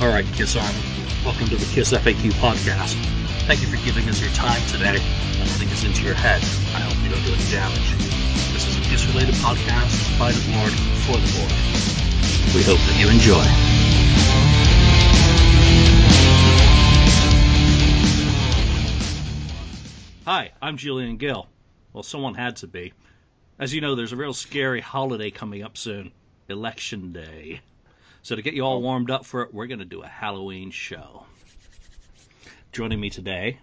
All right, Kiss Army, welcome to the Kiss FAQ podcast. Thank you for giving us your time today and letting us into your head. I hope you don't do any damage. This is a Kiss related podcast by the board for the board. We hope that you enjoy. Hi, I'm Julian Gill. Well, someone had to be. As you know, there's a real scary holiday coming up soon Election Day. So, to get you all warmed up for it, we're going to do a Halloween show. Joining me today,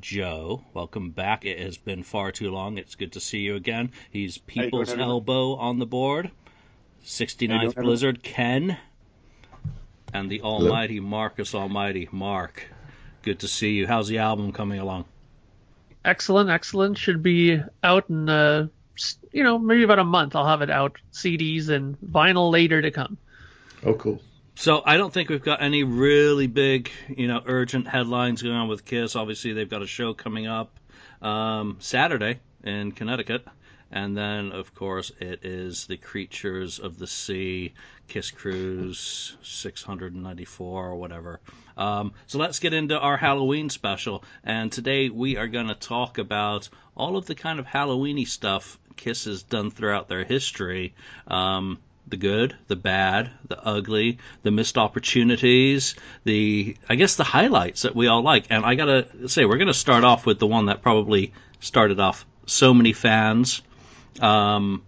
Joe. Welcome back. It has been far too long. It's good to see you again. He's People's doing, Elbow on the board, 69th doing, Blizzard, Ken, and the almighty Marcus Almighty, Mark. Good to see you. How's the album coming along? Excellent, excellent. Should be out in, uh, you know, maybe about a month. I'll have it out, CDs and vinyl later to come. Oh, cool. So I don't think we've got any really big, you know, urgent headlines going on with Kiss. Obviously, they've got a show coming up um, Saturday in Connecticut, and then of course it is the Creatures of the Sea Kiss Cruise 694 or whatever. Um, so let's get into our Halloween special, and today we are going to talk about all of the kind of Halloweeny stuff Kiss has done throughout their history. Um, the good, the bad, the ugly, the missed opportunities, the I guess the highlights that we all like. And I gotta say, we're gonna start off with the one that probably started off so many fans, um,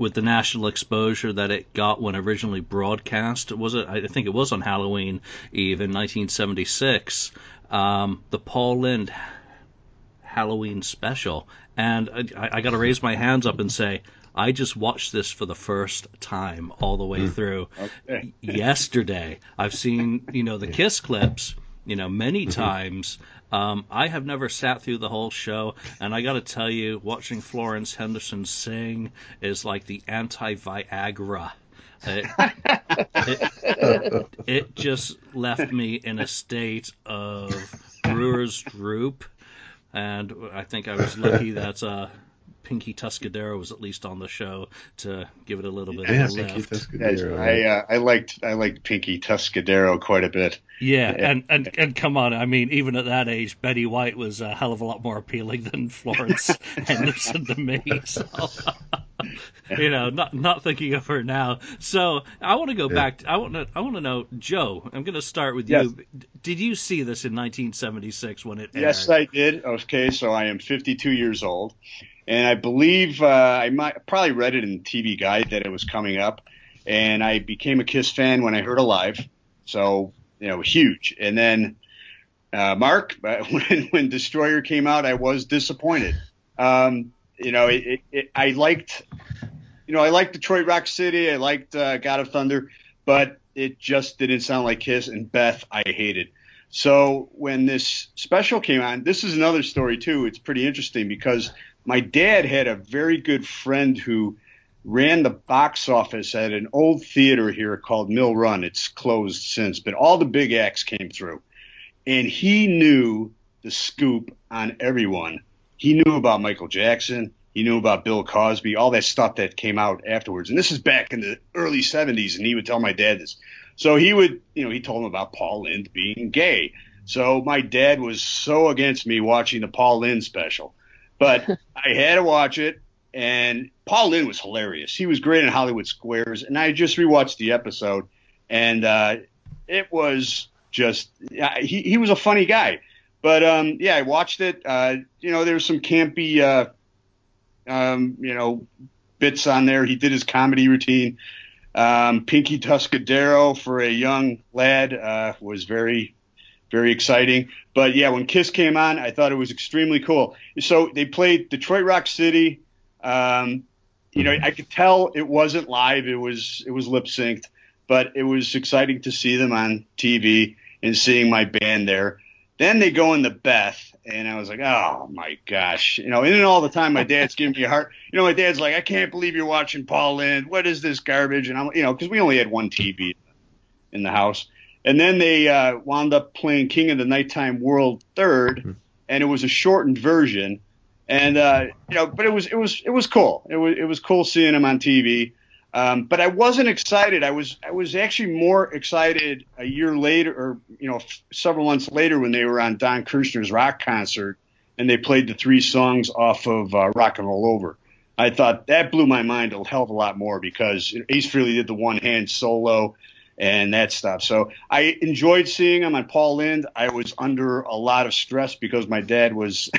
with the national exposure that it got when originally broadcast. Was it? I think it was on Halloween Eve in 1976. Um, the Paul Lynde Halloween special, and I, I got to raise my hands up and say. I just watched this for the first time all the way through Okay. yesterday. I've seen, you know, the Kiss clips, you know, many times. Um, I have never sat through the whole show, and I got to tell you, watching Florence Henderson sing is like the anti-Viagra. It, it, it just left me in a state of brewer's droop, and I think I was lucky that uh, Pinky Tuscadero was at least on the show to give it a little bit Yeah, of a Pinky lift. Tuscadero. I uh, I liked I liked Pinky Tuscadero quite a bit. Yeah, Yeah. and, and and come on, I mean, even at that age, Betty White was a hell of a lot more appealing than Florence Henderson to me. So, you know, not not thinking of her now. So I want to go Yeah. back. To, I want to I want to know, Joe. I'm going to start with Yes. you. Did you see this in 1976 when it aired? Yes, I did. Okay, so I am 52 years old, and I believe uh, I might probably read it in TV Guide that it was coming up, and I became a Kiss fan when I heard Alive. So you know, huge. And then uh, Mark, when when Destroyer came out, I was disappointed. Um, you know, it, it, it, I liked, you know, I liked Detroit Rock City. I liked uh, God of Thunder, but it just didn't sound like Kiss. And Beth, I hated. So when this special came on, this is another story too. It's pretty interesting because my dad had a very good friend who ran the box office at an old theater here called Mill Run. It's closed since, but all the big acts came through. And he knew the scoop on everyone. He knew about Michael Jackson. He knew about Bill Cosby, all that stuff that came out afterwards. And this is back in the early 70s, and he would tell my dad this. So he would, you know, he told him about Paul Lynde being gay. So my dad was so against me watching the Paul Lynde special. But I had to watch it, and Paul Lynde was hilarious. He was great in Hollywood Squares, and I just rewatched the episode, and uh, it was just yeah, he he was a funny guy. But um, yeah, I watched it. Uh, you know, there was some campy, uh, um, you know, bits on there. He did his comedy routine. Um, Pinky Tuscadero for a young lad uh, was very, very exciting. But yeah, when Kiss came on, I thought it was extremely cool. So they played Detroit Rock City. Um, you know, I could tell it wasn't live; it was it was lip synced, but it was exciting to see them on TV and seeing my band there. Then they go into Beth, and I was like, oh my gosh, you know. And then all the time, my dad's giving me a heart. You know, my dad's like, I can't believe you're watching Paul Lynde. What is this garbage? And I'm, you know, because we only had one TV in the house. And then they uh, wound up playing King of the Nighttime World 3rd and it was a shortened version. And uh, you know, but it was it was it was cool. It was it was cool seeing him on TV. Um, but I wasn't excited. I was I was actually more excited a year later, or you know, f- several months later, when they were on Don Kirshner's rock concert and they played the three songs off of uh, Rock and Roll Over. I thought that blew my mind a hell of a lot more because Ace Frehley did the one hand solo and that stuff. So I enjoyed seeing him on Paul Lynde. I was under a lot of stress because my dad was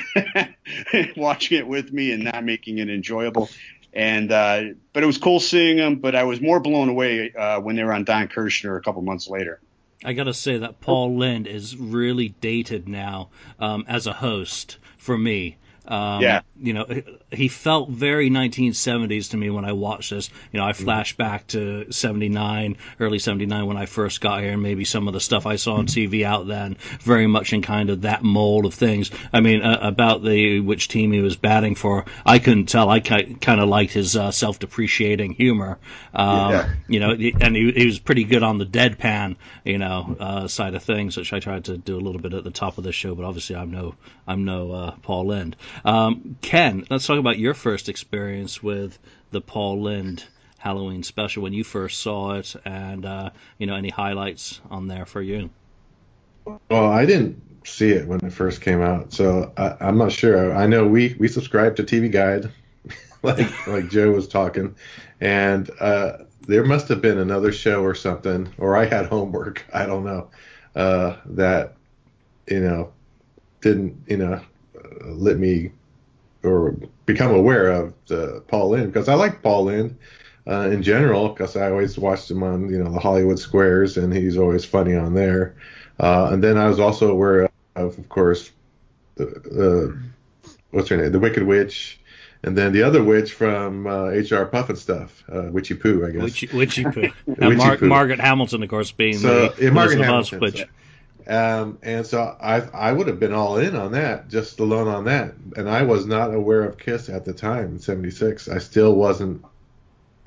watching it with me and not making it enjoyable. And uh, but it was cool seeing them. But I was more blown away uh, when they were on Don Kirshner a couple months later. I gotta say that Paul Lynde is really dated now um, as a host for me. Um, Yeah. You know, he felt very 1970s to me when I watched this. You know, I flash back to 79, early 79 when I first got here, and maybe some of the stuff I saw on TV out then, very much in kind of that mold of things. I mean, uh, about the which team he was batting for, I couldn't tell. I kind of liked his uh, self-depreciating humor. Um, Yeah. You know, and he, he was pretty good on the deadpan, you know, uh, side of things, which I tried to do a little bit at the top of the show. But obviously, I'm no, I'm no uh, Paul Lynde. Um, Ken, let's talk about your first experience with the Paul Lynde Halloween special when you first saw it, and uh, you know, any highlights on there for you. Well, I didn't see it when it first came out, so I, I'm not sure. I know we we subscribed to TV Guide, like like Joe was talking, and uh, there must have been another show or something, or I had homework. I don't know uh, that you know didn't you know let me or become aware of the Paul Lynde because I like Paul Lynde uh, in general because I always watched him on you know the Hollywood Squares and he's always funny on there. Uh, and then I was also aware of, of course, the, the what's her name, the Wicked Witch, and then the other witch from uh, H.R. Pufnstuf, uh, Witchy Poo, I guess. Witchy, Witchy Poo. Witchy Mar- Poo. Margaret Hamilton, of course, being So, the yeah, Margaret Hamilton, Witch. Um, and so I I would have been all in on that, just alone on that. And I was not aware of Kiss at the time in '76. I still wasn't.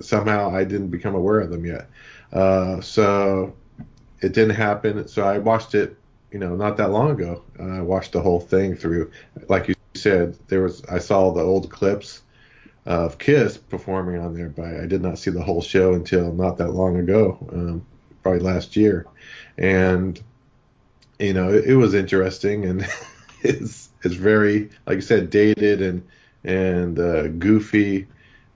Somehow I didn't become aware of them yet. Uh, so it didn't happen. So I watched it, you know, not that long ago. I watched the whole thing through. Like you said, there was I saw the old clips of Kiss performing on there, but I did not see the whole show until not that long ago, um, probably last year. And you know, it, it was interesting and it's it's very, like I said, dated and and uh, goofy.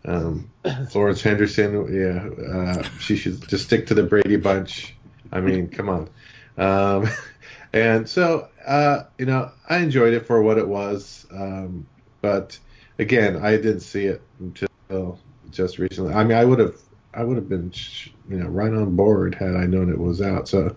Um, Florence Henderson, yeah, uh, she should just stick to the Brady Bunch. I mean, come on. Um, and so, uh, you know, I enjoyed it for what it was. Um, but again, I didn't see it until just recently. I mean, I would have, I would have been, you know, right on board had I known it was out. So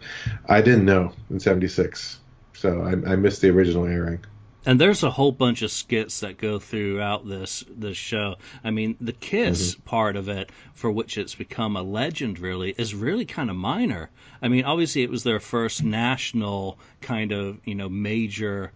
I didn't know in '76. So I, I missed the original airing. And there's a whole bunch of skits that go throughout this this show. I mean, the Kiss mm-hmm. part of it, for which it's become a legend, really, is really kind of minor. I mean, obviously, it was their first national kind of you know major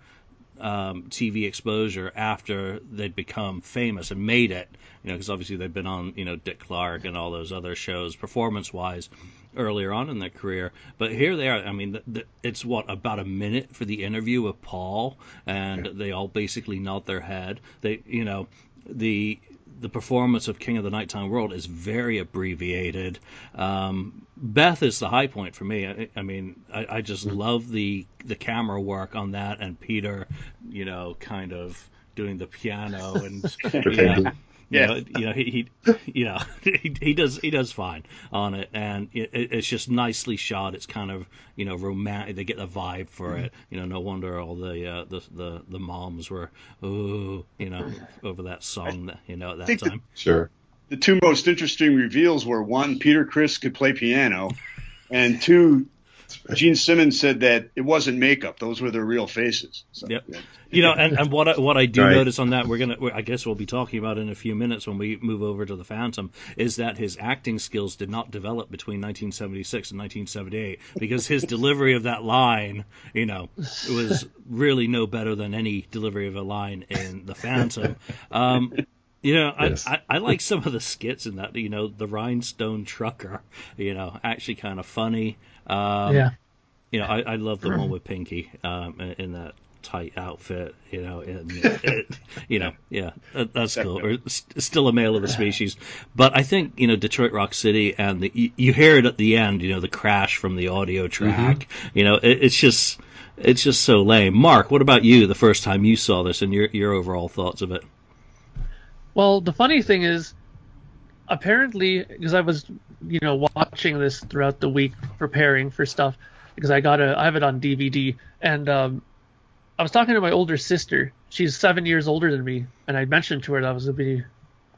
um, TV exposure after they'd become famous and made it. You know, because obviously they've been on you know Dick Clark and all those other shows performance wise earlier on in their career. But here they are. I mean, the, the, it's what about a minute for the interview with Paul, and they all basically nod their head. They, you know, the the performance of King of the Nighttime World is very abbreviated. Um, Beth is the high point for me. I, I mean, I, I just love the the camera work on that, and Peter, you know, kind of doing the piano and you know, Pretending. you Yeah. know, you know, he, he you know, he, he does he does fine on it, and it, it- it's just nicely shot. It's kind of you know romantic. They get the vibe for it. You know, no wonder all the uh, the, the the moms were ooh, you know, over that song. that You know, at that think that- time. Sure. the two most interesting reveals were one, Peter Criss could play piano, and two, Gene Simmons said that it wasn't makeup; those were their real faces. So, Yep. You know, and, and what I, what I do Right. notice on that, we're gonna, I guess we'll be talking about in a few minutes when we move over to the Phantom, is that his acting skills did not develop between 1976 and 1978 because his delivery of that line, you know, was really no better than any delivery of a line in the Phantom. Um, you know, I, Yes. I, I like some of the skits in that. You know, the Rhinestone Trucker. You know, actually kind of funny. Um, yeah. you know, I, I love the one with Pinky um, in- in that tight outfit, you know, and it, you know, yeah, that, that's cool. Or still a male of the species, but I think you know Detroit Rock City and the you, you hear it at the end, you know, the crash from the audio track. Mm-hmm. You know, it, it's just it's just so lame. Mark, what about you? The first time you saw this and your your overall thoughts of it? Well, the funny thing is, apparently, because I was you know watching this throughout the week preparing for stuff because I got a I have it on DVD and um, I was talking to my older sister. She's seven years older than me, and I mentioned to her that I was going to be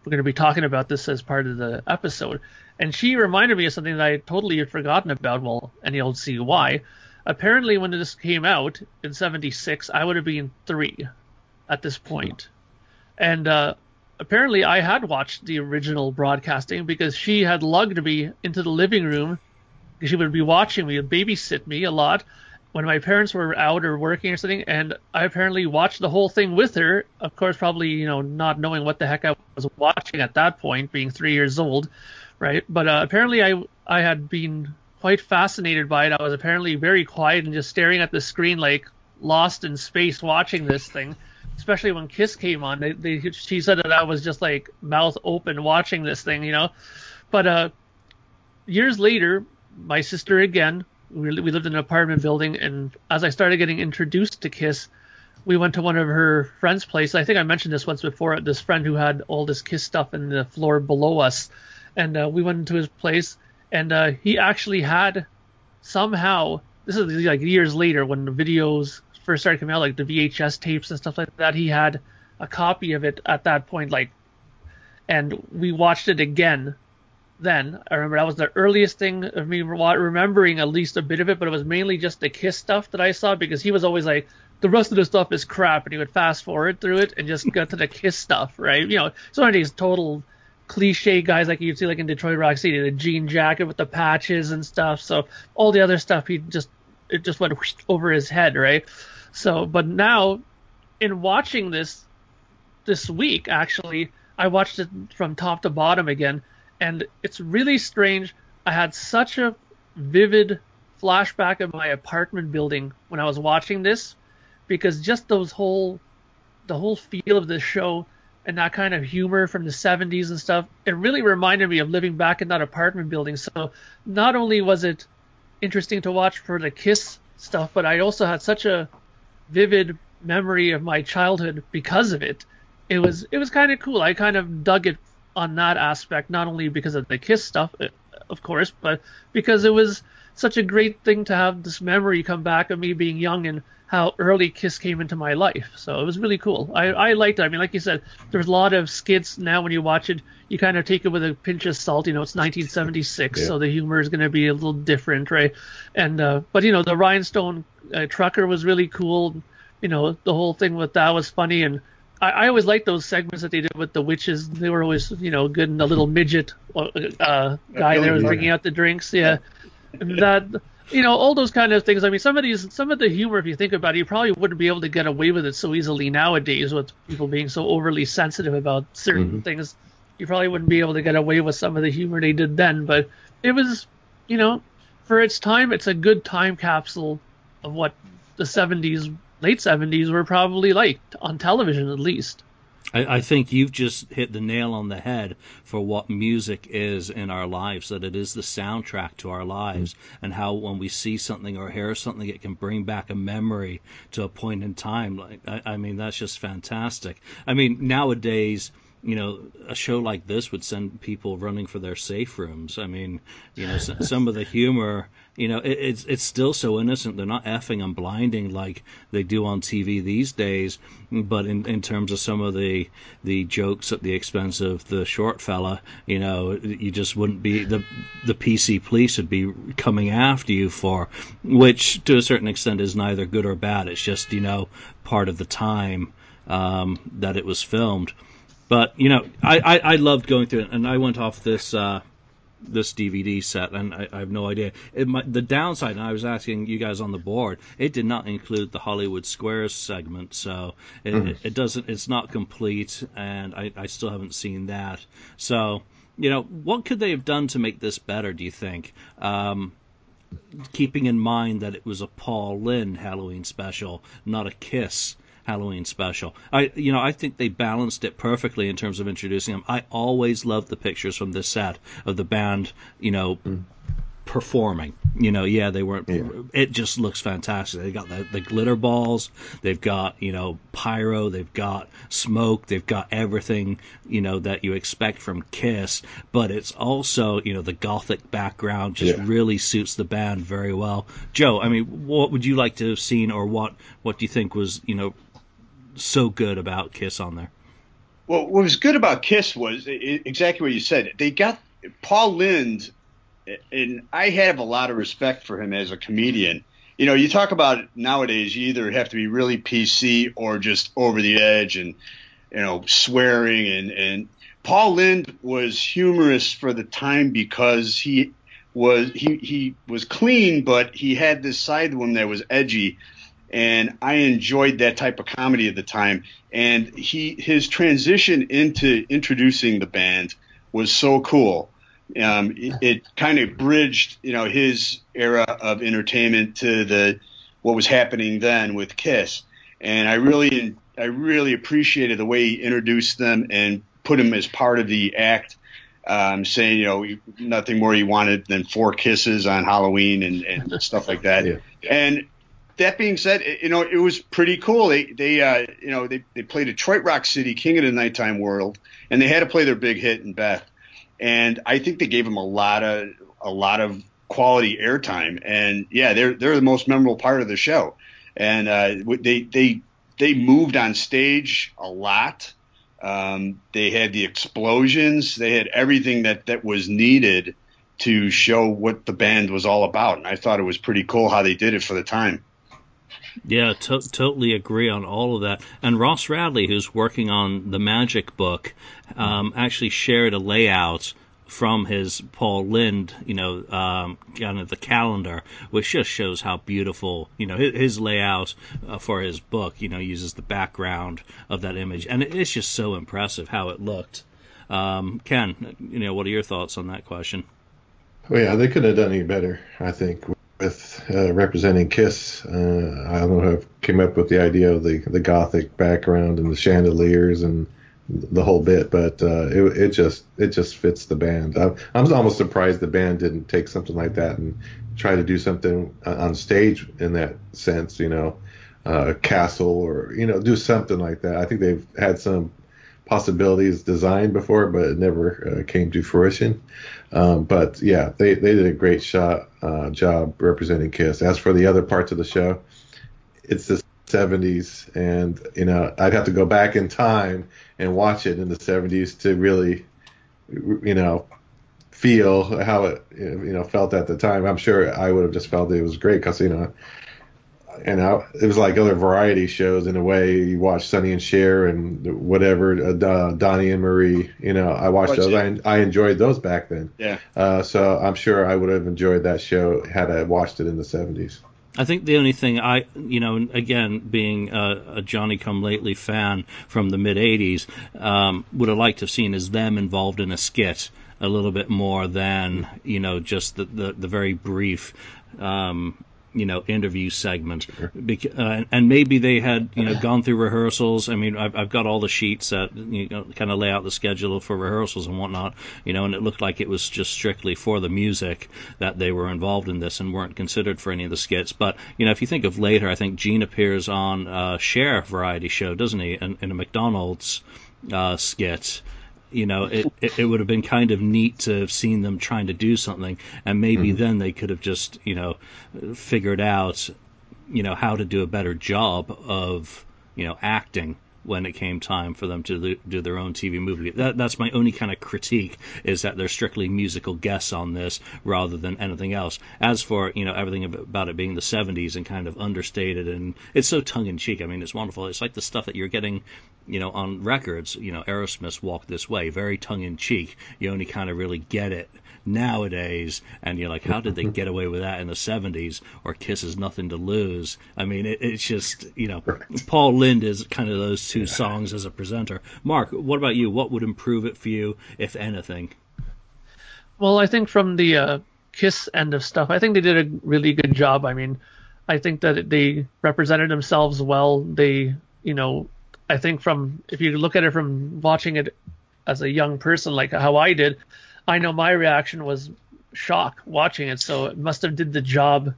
we're going to be talking about this as part of the episode, and she reminded me of something that I totally had forgotten about. Well, and you'll see why. Apparently, when this came out in '76, I would have been three at this point. point, and uh, apparently I had watched the original broadcasting because she had lugged me into the living room. She would be watching me, babysit me a lot when my parents were out or working or something, and I apparently watched the whole thing with her. Of course, probably you know not knowing what the heck I was watching at that point, being three years old, right? But uh, apparently I I had been quite fascinated by it. I was apparently very quiet and just staring at the screen like lost in space watching this thing especially when Kiss came on. They, they, she said that I was just like mouth open watching this thing, you know. But uh, years later, my sister again, we, we lived in an apartment building, and as I started getting introduced to Kiss, we went to one of her friends' place. I think I mentioned this once before. This friend who had all this Kiss stuff in the floor below us, and uh, we went into his place, and uh, he actually had somehow. This is like years later when the videos first started coming out, like the VHS tapes and stuff like that, he had a copy of it at that point, like, and we watched it again. Then I remember that was the earliest thing of me remembering at least a bit of it, but it was mainly just the Kiss stuff that I saw because he was always like, the rest of the stuff is crap, and he would fast forward through it and just get to the Kiss stuff, right? You know, some of these total cliche guys like you'd see like in Detroit Rock City, the jean jacket with the patches and stuff. So all the other stuff he just it just went over his head, right? So, but now, in watching this this week, actually, I watched it from top to bottom again, and it's really strange. I had such a vivid flashback of my apartment building when I was watching this, because just those whole, the whole feel of the show and that kind of humor from the 70s and stuff, it really reminded me of living back in that apartment building. So not only was it interesting to watch for the Kiss stuff, but I also had such a vivid memory of my childhood because of it. It was it was kind of cool. I kind of dug it on that aspect, not only because of the Kiss stuff, uh, of course, but because it was such a great thing to have this memory come back of me being young and how early Kiss came into my life. So it was really cool. I, I liked it. I mean, like you said, there's a lot of skits now when you watch it, you kind of take it with a pinch of salt. You know, it's 1976, yeah. so the humor is going to be a little different, right? And uh, but you know, the Rhinestone uh, Trucker was really cool. You know, the whole thing with that was funny, and I, I always liked those segments that they did with the witches. They were always, you know, good. And the little midget uh, uh guy there was bringing out the drinks, yeah. And that you know all those kind of things. I mean, some of these, some of the humor, if you think about it, you probably wouldn't be able to get away with it so easily nowadays with people being so overly sensitive about certain mm-hmm. things. You probably wouldn't be able to get away with some of the humor they did then, but it was, you know, for its time, it's a good time capsule of what the 70s, late 70s were probably like on television at least. I, I, think you've just hit the nail on the head for what music is in our lives, that it is the soundtrack to our lives, mm. and how when we see something or hear something, it can bring back a memory to a point in time. Like, I, I mean, that's just fantastic. I mean, nowadays, you know, a show like this would send people running for their safe rooms. I mean, you know, some of the humor you know, it, it's it's still so innocent. They're not effing and blinding like they do on TV these days. But in, in terms of some of the the jokes at the expense of the short fella, you know, you just wouldn't be the the PC police would be coming after you for, which to a certain extent is neither good or bad. It's just you know part of the time um, that it was filmed. But you know, I, I, I loved going through it, and I went off this uh, this DVD set, and I, I have no idea. Might, the downside, and I was asking you guys on the board, it did not include the Hollywood Squares segment, so it, mm. it, it doesn't. It's not complete, and I, I still haven't seen that. So, you know, what could they have done to make this better? Do you think? Um, keeping in mind that it was a Paul Lynde Halloween special, not a Kiss Halloween special. I, you know, I think they balanced it perfectly in terms of introducing them. I always loved the pictures from this set of the band, you know, mm performing. You know, yeah, they weren't. Yeah. It just looks fantastic. They got the, the glitter balls. They've got you know pyro. They've got smoke. They've got everything you know that you expect from Kiss. But it's also you know the gothic background just yeah. really suits the band very well. Joe, I mean, what would you like to have seen, or what what do you think was you know so good about Kiss on there? Well, what was good about Kiss was exactly what you said. They got Paul Lynde and I have a lot of respect for him as a comedian. You know, you talk about nowadays, you either have to be really PC or just over the edge and, you know, swearing. And, and Paul Lynde was humorous for the time because he was he he was clean, but he had this side to him that was edgy, and I enjoyed that type of comedy at the time. And he his transition into introducing the band was so cool um, it, it kind of bridged, you know, his era of entertainment to the what was happening then with Kiss, and I really, I really appreciated the way he introduced them and put them as part of the act. Um, saying, you know, nothing more he wanted than four kisses on Halloween and, and stuff like that. Yeah. And that being said, you know, it was pretty cool. They, they, uh, you know, they, they played Detroit Rock City, King of the Nighttime World, and they had to play their big hit in Beth and I think they gave them a lot of a lot of quality airtime. And yeah, they're they're the most memorable part of the show. And uh, they they they moved on stage a lot. Um, they had the explosions. They had everything that that was needed to show what the band was all about. And I thought it was pretty cool how they did it for the time. Yeah, to- totally agree on all of that. And Ross Radley, who's working on the Magic book, um, actually shared a layout from his Paul Lynde, you know, um, kind of the calendar, which just shows how beautiful, you know, his, his layout uh, for his book, you know, uses the background of that image, and it's just so impressive how it looked. Um, Ken, you know, what are your thoughts on that question? Well, yeah, they could have done any better, I think with uh, representing Kiss. Uh, I don't know who came up with the idea of the, the gothic background and the chandeliers and the whole bit, but uh, it, it just it just fits the band. I'm, I'm almost surprised the band didn't take something like that and try to do something on stage in that sense. You know, uh, castle or you know do something like that. I think they've had some possibilities designed before, but it never uh, came to fruition. Um, but yeah, they, they did a great shot, uh, job representing Kiss. As for the other parts of the show, it's the 70s, and you know I'd have to go back in time and watch it in the 70s to really, you know, feel how it you know felt at the time. I'm sure I would have just felt it was great because you know and I, it was like other variety shows in a way. You watch Sonny and Cher and whatever, uh, Donnie and Marie. You know, I watched those. I, I, enjoyed those back then. Yeah. Uh, so I'm sure I would have enjoyed that show had I watched it in the 70s. I think the only thing I, you know, again, being a, a Johnny Come Lately fan from the mid 80s, um, would have liked to have seen is them involved in a skit a little bit more than, you know, just the, the, the very brief um, you know interview segment. Beca- uh, and maybe they had you know gone through rehearsals. I mean i've, I've got all the sheets that you know kind of lay out the schedule for rehearsals and whatnot you know and it looked like it was just strictly for the music that they were involved in this and weren't considered for any of the skits. But you know if you think of later i think gene appears on uh Cher variety show doesn't he? In, in a mcdonald's uh, skit you know, it, it, it, would have been kind of neat to have seen them trying to do something, and maybe mm-hmm. then they could have just, you know, figured out, you know, how to do a better job of, you know, acting when it came time for them to do their own TV movie. That, that's my only kind of critique is that they're strictly musical guests on this rather than anything else. As for you know everything about it being the 70s and kind of understated and it's so tongue in cheek. I mean, it's wonderful. It's like the stuff that you're getting, you know, on records. You know, Aerosmith's "Walk This Way," very tongue in cheek. You only kind of really get it nowadays, and you're like, how did they get away with that in the 70s? Or Kiss is Nothing to Lose. I mean, it, it's just, you know, right. Paul Lynde is kind of those two yeah. songs as a presenter. Mark, what about you? What would improve it for you, if anything? Well, I think from the uh, Kiss end of stuff, I think they did a really good job. I mean, I think that they represented themselves well. They, you know, I think from if you look at it from watching it as a young person, like how I did, I know my reaction was shock watching it. So it must have did the job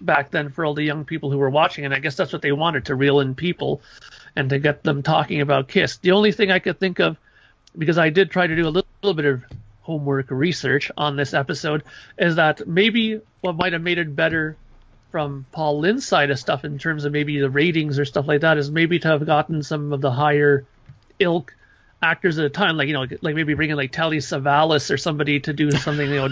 back then for all the young people who were watching, and I guess that's what they wanted to reel in people and to get them talking about Kiss. The only thing I could think of, because I did try to do a little, little bit of homework research on this episode, is that maybe what might have made it better from Paul Lynde's side of stuff in terms of maybe the ratings or stuff like that is maybe to have gotten some of the higher ilk actors at a time, like you know, like maybe bringing like Telly Savalas or somebody to do something, you know,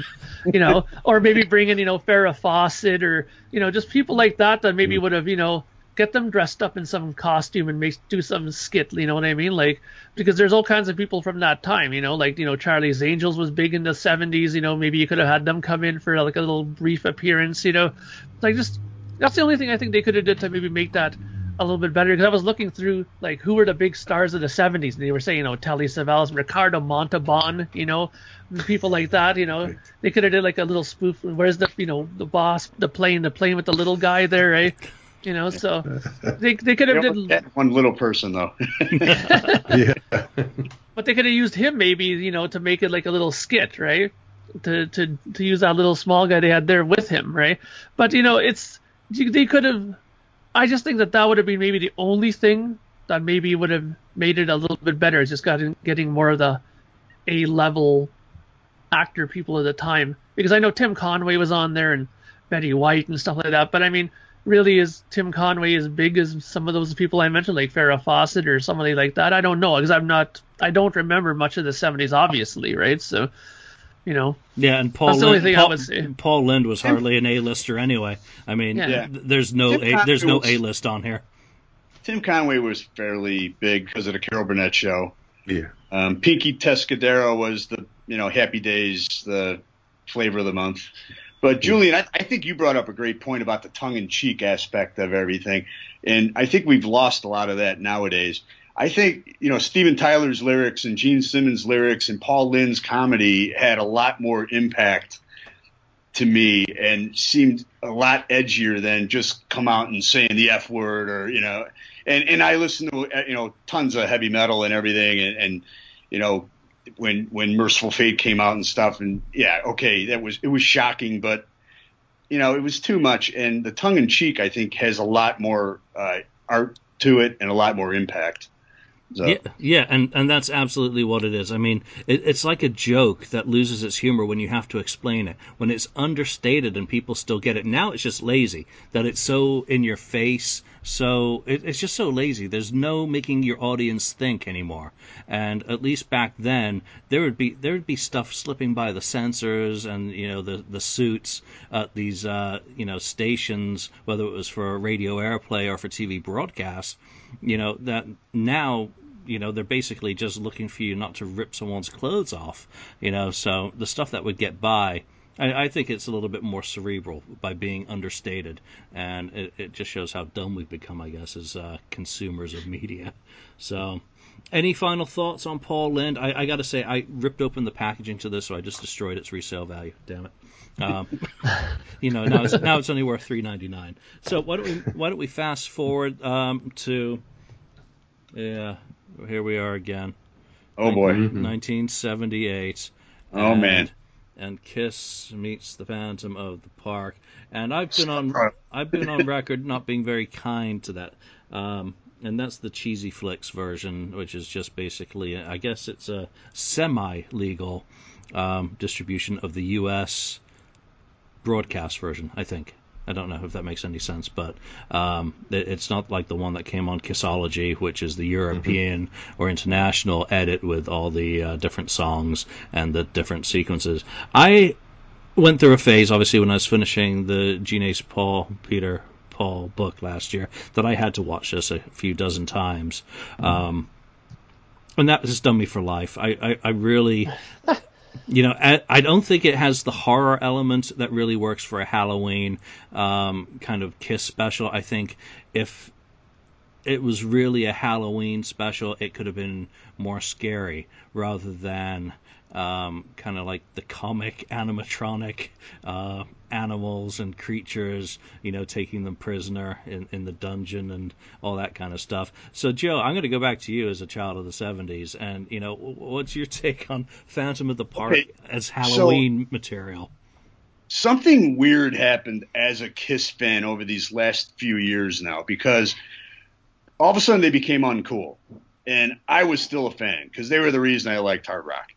you know, or maybe bringing you know Farrah Fawcett or you know just people like that that maybe mm-hmm. would have you know get them dressed up in some costume and make do some skit, you know what I mean? Like because there's all kinds of people from that time, you know, like you know Charlie's Angels was big in the 70s, you know, maybe you could have had them come in for like a little brief appearance, you know, like just that's the only thing I think they could have did to maybe make that a little bit better because I was looking through like who were the big stars of the 70s and they were saying you know Telly Savalas, Ricardo Montalban, you know people like that you know. They could have did like a little spoof where's the you know the boss the plane the plane with the little guy there right? You know so they, they could have did one little person though. Yeah. but they could have used him maybe you know to make it like a little skit right? To to to use that little small guy they had there with him right? But you know it's they could have I just think that that would have been maybe the only thing that maybe would have made it a little bit better. Just getting getting more of the A level actor people at the time because I know Tim Conway was on there and Betty White and stuff like that. But I mean, really, is Tim Conway as big as some of those people I mentioned, like Farrah Fawcett or somebody like that? I don't know because I'm not. I don't remember much of the '70s, obviously, right? So you know. Yeah, and Paul That's the only Lynde, thing I Paul, would say. Paul Lynde was hardly an A-lister anyway. I mean, Yeah. th- there's no Tim A, there's no was, A-list on here. Tim Conway was fairly big because of the Carol Burnett show. Yeah. Um, Pinky Tuscadero was the you know Happy Days the flavor of the month. But Julian, I, I think you brought up a great point about the tongue-in-cheek aspect of everything, and I think we've lost a lot of that nowadays. I think you know Steven Tyler's lyrics and Gene Simmons' lyrics and Paul Lynde's comedy had a lot more impact to me and seemed a lot edgier than just come out and saying the F word or you know. And and I listen to uh, you know tons of heavy metal and everything, and, and you know when when Mercyful Fate came out and stuff, and yeah, okay, that was it was shocking, but you know it was too much. And the tongue in cheek, I think, has a lot more uh, art to it and a lot more impact. So, Yeah, yeah, and, and that's absolutely what it is. I mean, it, it's like a joke that loses its humor when you have to explain it. When it's understated and people still get it. Now it's just lazy that it's so in your face. So it, it's just so lazy. There's no making your audience think anymore. And at least back then, there would be there would be stuff slipping by the censors and you know the the suits at these uh, you know stations, whether it was for radio airplay or for TV broadcast. You know that now you know they're basically just looking for you not to rip someone's clothes off you know so the stuff that would get by I, I think it's a little bit more cerebral by being understated and it, it just shows how dumb we've become i guess as uh, consumers of media. So any final thoughts on paul lynde? I, I gotta say i ripped open the packaging to this so i just destroyed its resale value damn it. Um, you know now it's, now it's only worth 3.99 so why don't we why don't we fast forward um, to yeah here we are again oh boy, Mhm. 1978. Oh, and, man. And Kiss meets the Phantom of the Park, and I've been on. I've been on record not being very kind to that. Um, and that's the cheesy flicks version, which is just basically, I guess it's a semi-legal um, distribution of the U.S. broadcast version. I think. I don't know if that makes any sense, but um, it, it's not like the one that came on Kissology, which is the European or international edit with all the uh, different songs and the different sequences. I went through a phase, obviously, when I was finishing the Gene Paul Peter Paul book last year, that I had to watch this a few dozen times. Um, and that has done me for life. I, I, I really you know, I, I don't think it has the horror element that really works for a Halloween um, kind of kiss special. I think if it was really a Halloween special, it could have been more scary rather than um, kind of like the comic animatronic uh, animals and creatures, you know, taking them prisoner in, in the dungeon and all that kind of stuff. So, Joe, I'm going to go back to you as a child of the 70s, and you know, what's your take on Phantom of the Park okay. as Halloween so, material? Something weird happened as a Kiss fan over these last few years now because all of a sudden they became uncool. And I was still a fan because they were the reason I liked hard rock.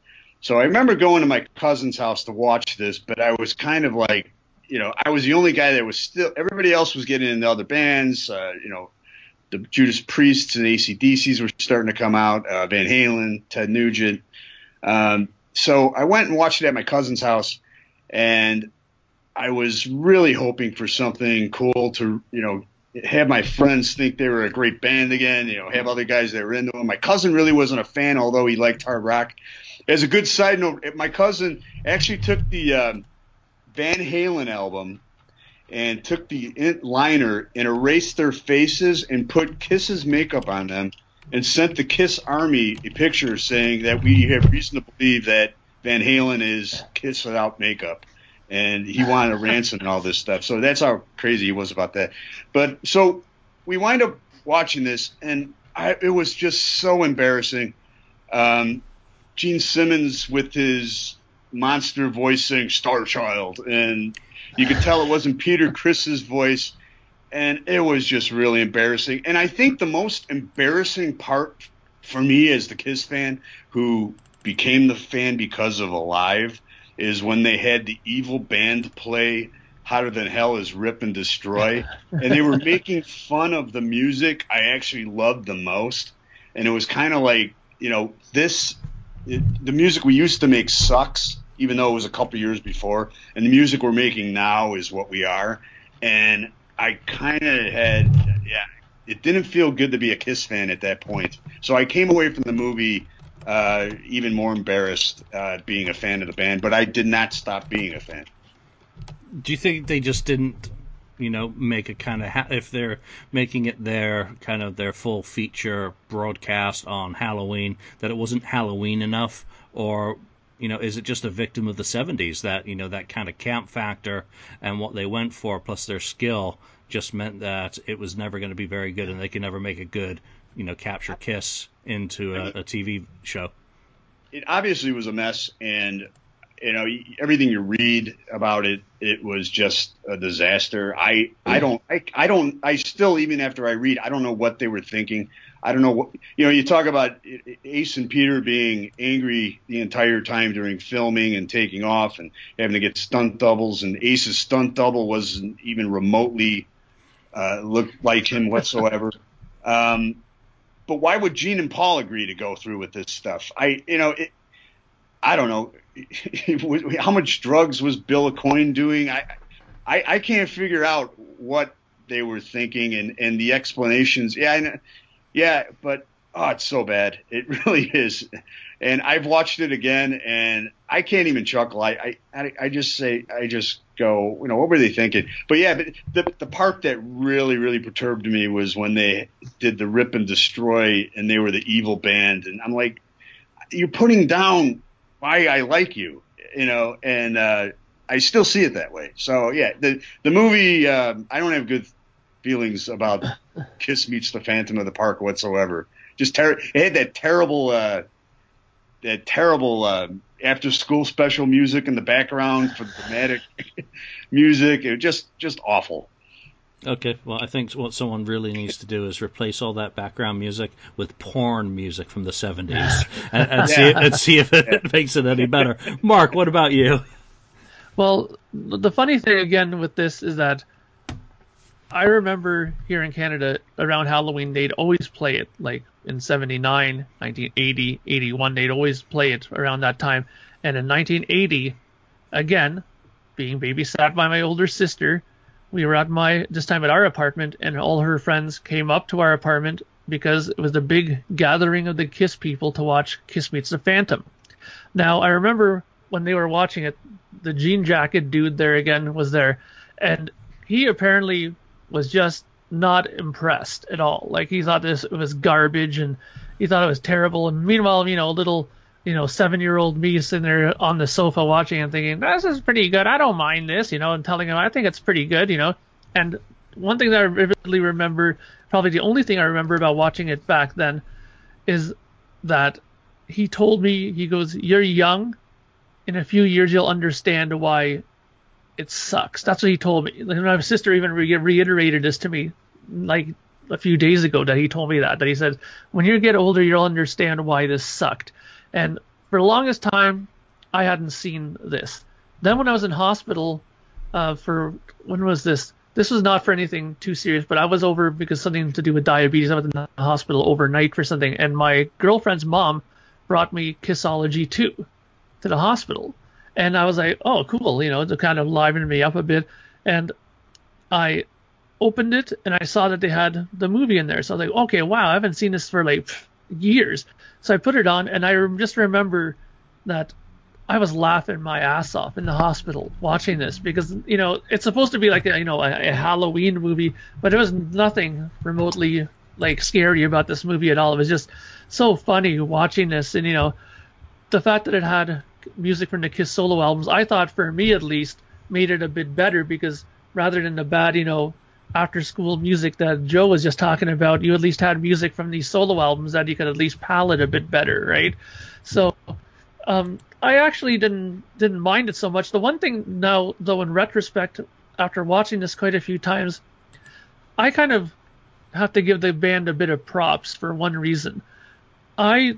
So I remember going to my cousin's house to watch this, but I was kind of like, you know, I was the only guy that was still. Everybody else was getting into other bands. Uh, you know, the Judas Priests and ACDCs were starting to come out. Uh, Van Halen, Ted Nugent. Um, so I went and watched it at my cousin's house, and I was really hoping for something cool to, you know, have my friends think they were a great band again. You know, have other guys that were into them. My cousin really wasn't a fan, although he liked hard rock. As a good side note, my cousin actually took the um, Van Halen album and took the liner and erased their faces and put Kiss's makeup on them and sent the Kiss Army a picture saying that we have reason to believe that Van Halen is Kiss without makeup. And he wanted a ransom and all this stuff. So that's how crazy he was about that. But so we wind up watching this, and I, it was just so embarrassing. Um, Gene Simmons with his monster voice saying Star Child, and you could tell it wasn't Peter Criss's voice, and it was just really embarrassing. And I think the most embarrassing part for me as the Kiss fan who became the fan because of Alive is when they had the evil band play Hotter Than Hell is Rip and Destroy, and they were making fun of the music I actually loved the most, and it was kind of like you know this it, the music we used to make sucks, even though it was a couple years before, and the music we're making now is what we are. And I kind of had, yeah, it didn't feel good to be a Kiss fan at that point. So I came away from the movie uh, even more embarrassed uh, being a fan of the band, but I did not stop being a fan. Do you think they just didn't you know, make a kind of ha- if they're making it their kind of their full feature broadcast on Halloween that it wasn't Halloween enough, or you know, is it just a victim of the '70s that you know that kind of camp factor and what they went for plus their skill just meant that it was never going to be very good and they could never make a good you know capture Kiss into a, a TV show. It obviously was a mess, and you know everything you read about it it was just a disaster. I i don't I, I don't i still even after i read i don't know what they were thinking. I don't know what you know you talk about ace and peter being angry the entire time during filming and taking off and having to get stunt doubles and ace's stunt double wasn't even remotely uh, look like him whatsoever. Um, but why would gene and paul agree to go through with this stuff? I you know it, i don't know how much drugs was Bill Aucoin doing? I, I, I can't figure out what they were thinking and, and the explanations. Yeah, I, yeah, but oh, it's so bad. It really is. And I've watched it again, and I can't even chuckle. I, I, I just say, I just go, you know, what were they thinking? But yeah, but the the part that really, really perturbed me was when they did the rip and destroy, and they were the evil band, and I'm like, you're putting down why I like you, you know, and uh, I still see it that way. So yeah, the the movie uh, I don't have good feelings about Kiss meets the Phantom of the Park whatsoever. Just ter- it had that terrible uh, that terrible uh, after school special music in the background for the dramatic music. It was just just awful. Okay, well, I think what someone really needs to do is replace all that background music with porn music from the 70s and, and yeah. see, and see if it yeah. makes it any better. Mark, what about you? Well, the funny thing again with this is that I remember here in Canada around Halloween, they'd always play it, like in 79, 1980, 81, they'd always play it around that time. And in 1980, again, being babysat by my older sister, we were at my this time at our apartment, and all her friends came up to our apartment because it was the big gathering of the Kiss people to watch Kiss Meets the Phantom. Now I remember when they were watching it, the jean jacket dude there again was there, and he apparently was just not impressed at all. Like he thought this was garbage and he thought it was terrible. And meanwhile, you know, a little you know, seven year old me sitting there on the sofa watching and thinking, this is pretty good. I don't mind this, you know, and telling him, I think it's pretty good, you know. And one thing that I vividly remember, probably the only thing I remember about watching it back then, is that he told me, he goes, You're young. In a few years, you'll understand why it sucks. That's what he told me. My sister even re- reiterated this to me, like a few days ago, that he told me that. That he said, When you get older, you'll understand why this sucked. And for the longest time, I hadn't seen this. Then when I was in hospital, uh, for when was this? This was not for anything too serious, but I was over because something to do with diabetes. I was in the hospital overnight for something, and my girlfriend's mom brought me Kissology 2 to the hospital. And I was like, oh, cool, you know, to kind of liven me up a bit. And I opened it and I saw that they had the movie in there. So I was like, okay, wow, I haven't seen this for like years. So I put it on and I just remember that I was laughing my ass off in the hospital watching this because you know it's supposed to be like a, you know a, a, Halloween movie, but there was nothing remotely like scary about this movie at all. It was just so funny watching this, and you know the fact that it had music from the Kiss solo albums, I thought for me at least made it a bit better because rather than the bad you know after school music that Joe was just talking about, you at least had music from these solo albums that you could at least palette a bit better, right? So um, I actually didn't didn't mind it so much. The one thing now, though, in retrospect, after watching this quite a few times, I kind of have to give the band a bit of props for one reason. I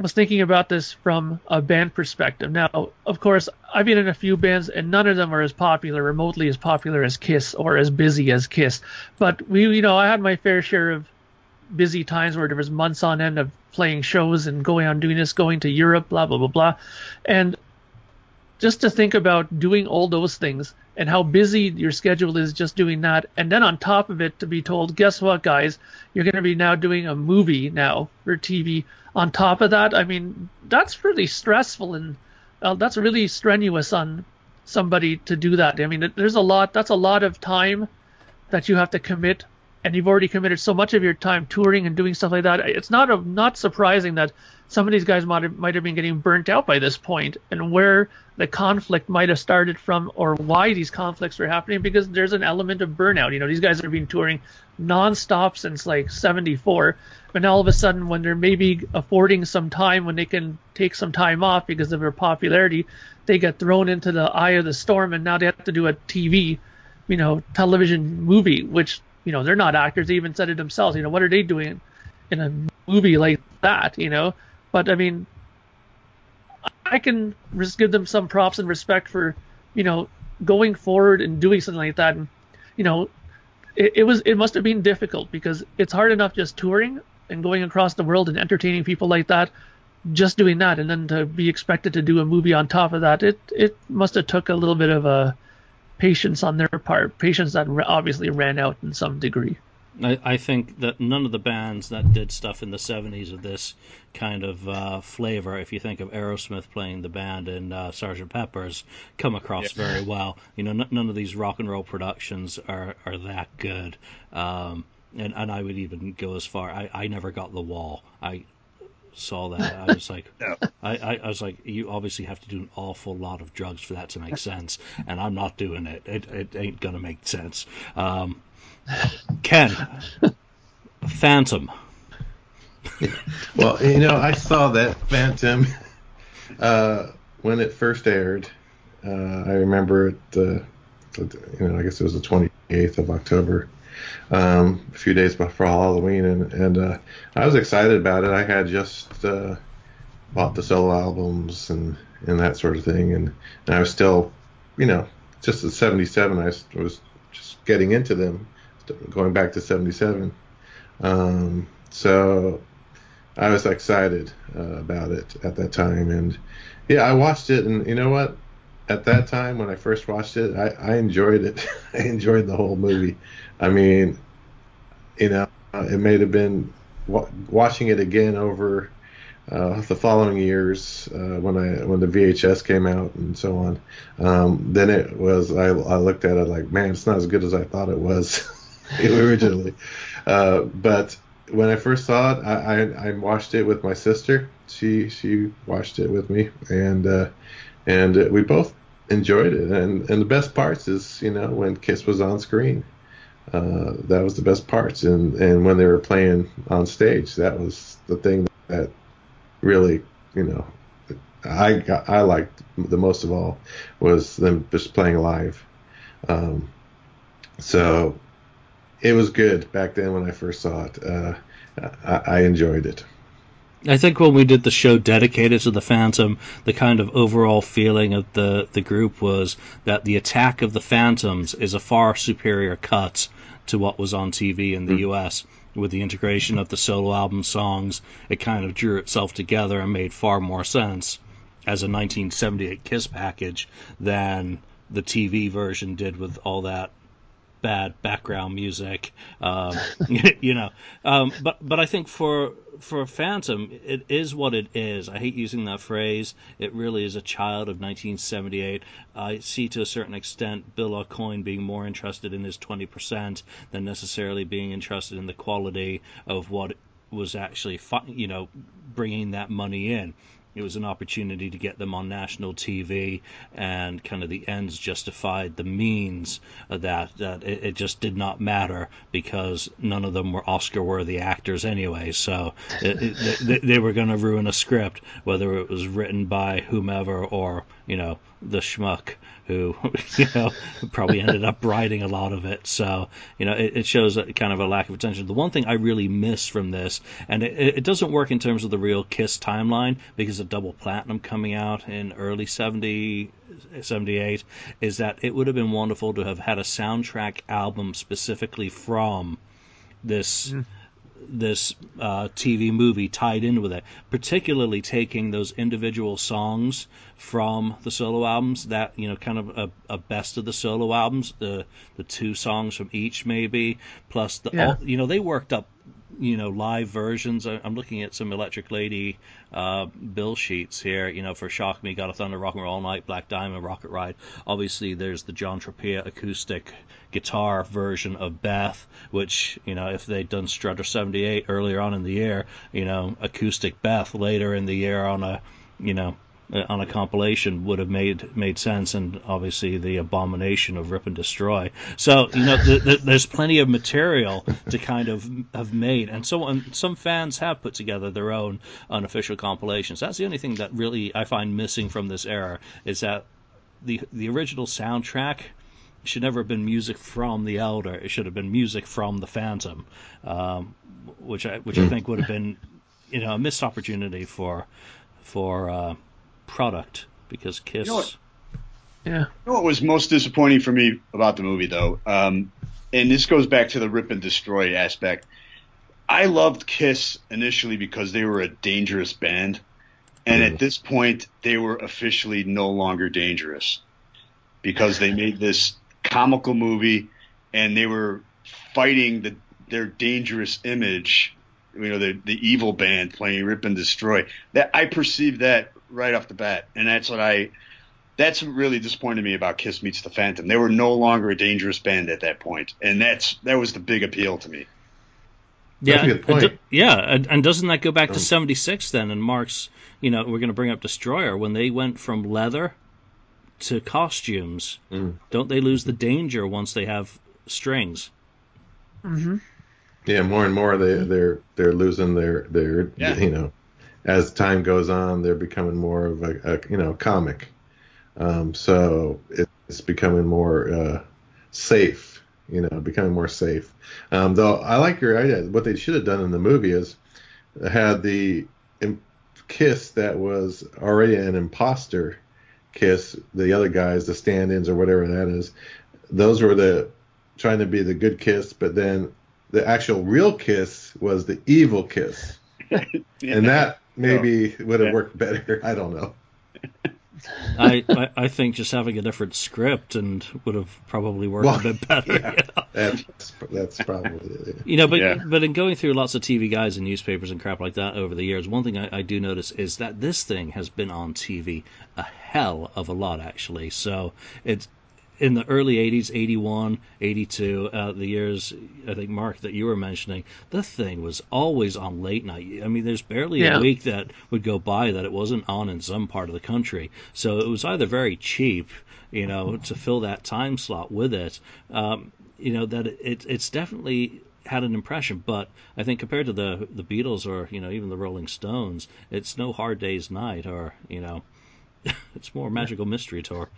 was thinking about this from a band perspective. Now, of course, I've been in a few bands, and none of them are as popular, remotely as popular as Kiss, or as busy as Kiss. But we, you know, I had my fair share of busy times where there was months on end of playing shows and going on doing this, going to Europe, blah blah blah blah, and just to think about doing all those things and how busy your schedule is just doing that, and then on top of it to be told, guess what, guys, you're going to be now doing a movie now for TV. On top of that, I mean, that's really stressful and uh, that's really strenuous on somebody to do that. I mean, there's a lot. That's a lot of time that you have to commit and you've already committed so much of your time touring and doing stuff like that, it's not a, not surprising that some of these guys might have, might have been getting burnt out by this point, and where the conflict might have started from, or why these conflicts were happening, because there's an element of burnout. You know, these guys have been touring nonstop since like '74, but now all of a sudden, when they're maybe affording some time, when they can take some time off because of their popularity, they get thrown into the eye of the storm, and now they have to do a TV, you know, television movie, which you know, they're not actors. They even said it themselves. You know, what are they doing in a movie like that? You know, but I mean, I can just give them some props and respect for, you know, going forward and doing something like that. And you know, it, it was it must have been difficult because it's hard enough just touring and going across the world and entertaining people like that just doing that and then to be expected to do a movie on top of that it it must have took a little bit of a patience on their part, patience that obviously ran out in some degree. I, I, think that none of the bands that did stuff in the 70s of this kind of uh, flavor, if you think of Aerosmith playing the band in uh, Sgt. Pepper's, come across yeah. very well. You know, n- none of these rock and roll productions are, are that good. Um, and, and I would even go as far. I, I never got the wall. I saw that, I was like, no. I, I, I, was like, you obviously have to do an awful lot of drugs for that to make sense, and I'm not doing it. It, it ain't gonna make sense. Um, Ken, Phantom. well, you know, I saw that Phantom uh, when it first aired. Uh, I remember it. Uh, you know, I guess it was the 28th of October um, a few days before Halloween, and and uh, I was excited about it. I had just uh, bought the solo albums and and that sort of thing, and, and I was still, you know, just at 77, I was just getting into them, going back to 77. Um, so I was excited uh, about it at that time, and yeah, I watched it, and you know what? At that time, when I first watched it, I, I enjoyed it. I enjoyed the whole movie. I mean, you know, it may have been watching it again over uh, the following years uh, when I when the VHS came out and so on. Um, then it was I, I looked at it like, man, it's not as good as I thought it was originally. Uh, but when I first saw it, I, I, I watched it with my sister. She she watched it with me, and uh, and we both enjoyed it. And and the best parts is you know when Kiss was on screen. Uh, that was the best parts, and and when they were playing on stage, that was the thing that really you know I got, I liked the most of all was them just playing live. Um, so it was good back then when I first saw it. Uh, I, I enjoyed it. I think when we did the show dedicated to the Phantom, the kind of overall feeling of the, the group was that the attack of the Phantoms is a far superior cut to what was on TV in the mm. US. With the integration of the solo album songs, it kind of drew itself together and made far more sense as a 1978 Kiss package than the TV version did with all that bad background music, um, you know. Um, but but I think for for Phantom, it is what it is. I hate using that phrase. It really is a child of 1978. I see to a certain extent Bill Aucoin being more interested in his 20% than necessarily being interested in the quality of what was actually, you know, bringing that money in it was an opportunity to get them on national TV, and kind of the ends justified the means of that. That it, it just did not matter because none of them were Oscar-worthy actors anyway. So it, it, they, they were going to ruin a script, whether it was written by whomever or you know the schmuck who you know probably ended up writing a lot of it. So you know it, it shows kind of a lack of attention. The one thing I really miss from this, and it, it doesn't work in terms of the real Kiss timeline because of double platinum coming out in early 70, 78, is that it would have been wonderful to have had a soundtrack album specifically from this. Mm this uh, TV movie tied in with it, particularly taking those individual songs from the solo albums, that you know, kind of a, a best of the solo albums, the the two songs from each maybe, plus the yeah. all, you know they worked up you know live versions. I'm looking at some Electric Lady uh, bill sheets here. You know, for Shock Me, God of Thunder, Rock and Roll All Night, Black Diamond, Rocket Ride. Obviously, there's the John Tropea acoustic guitar version of Beth, which you know if they'd done Strutter 78 earlier on in the year, you know acoustic Beth later in the year on a you know on a compilation would have made made sense, and obviously the abomination of Rip and Destroy. So you know, the, the, there's plenty of material to kind of have made, and so and some fans have put together their own unofficial compilations. That's the only thing that really I find missing from this era is that the the original soundtrack should never have been music from the Elder. It should have been music from the Phantom, um, which I which I hmm. think would have been you know a missed opportunity for for uh, product because Kiss. You know what, yeah. You know what was most disappointing for me about the movie, though, um, and this goes back to the rip and destroy aspect. I loved Kiss initially because they were a dangerous band, and mm. at this point, they were officially no longer dangerous because they made this comical movie and they were fighting the, their dangerous image you know the the evil band playing rip and destroy that i perceived that right off the bat, and that's what I. That's what really disappointed me about Kiss meets the Phantom. They were no longer a dangerous band at that point, and that's that was the big appeal to me. Yeah, and, yeah, and, and, doesn't that go back to '76 then? And Mark's, you know, we're going to bring up Destroyer when they went from leather to costumes. Mm. Don't they lose the danger once they have strings? Mm-hmm. Yeah, more and more they they're they're losing their their yeah. you know as time goes on, they're becoming more of a, a you know comic. Um, so it's becoming more uh, safe, you know, becoming more safe. Um, though I like your idea. What they should have done in the movie is had the kiss that was already an imposter kiss. The other guys, the stand-ins or whatever that is, those were the trying to be the good kiss, but then the actual real kiss was the evil kiss. yeah. And that maybe oh, would have yeah. worked better. I don't know. I, I, I think just having a different script and would have probably worked well, a bit better. Yeah, you know? that's that's probably it. You know, but yeah. but in going through lots of TV guides and newspapers and crap like that over the years, one thing I, I do notice is that this thing has been on TV a hell of a lot actually. So it's in the early 80s, 81, 82, uh, the years, I think, Mark, that you were mentioning, the thing was always on late night. I mean, there's barely Yeah. a week that would go by that it wasn't on in some part of the country. So it was either very cheap, you know, to fill that time slot with it, um, you know, that it, it's definitely had an impression. But I think compared to the the Beatles or, you know, even the Rolling Stones, it's no Hard Day's Night or, you know, it's more Magical Mystery Tour.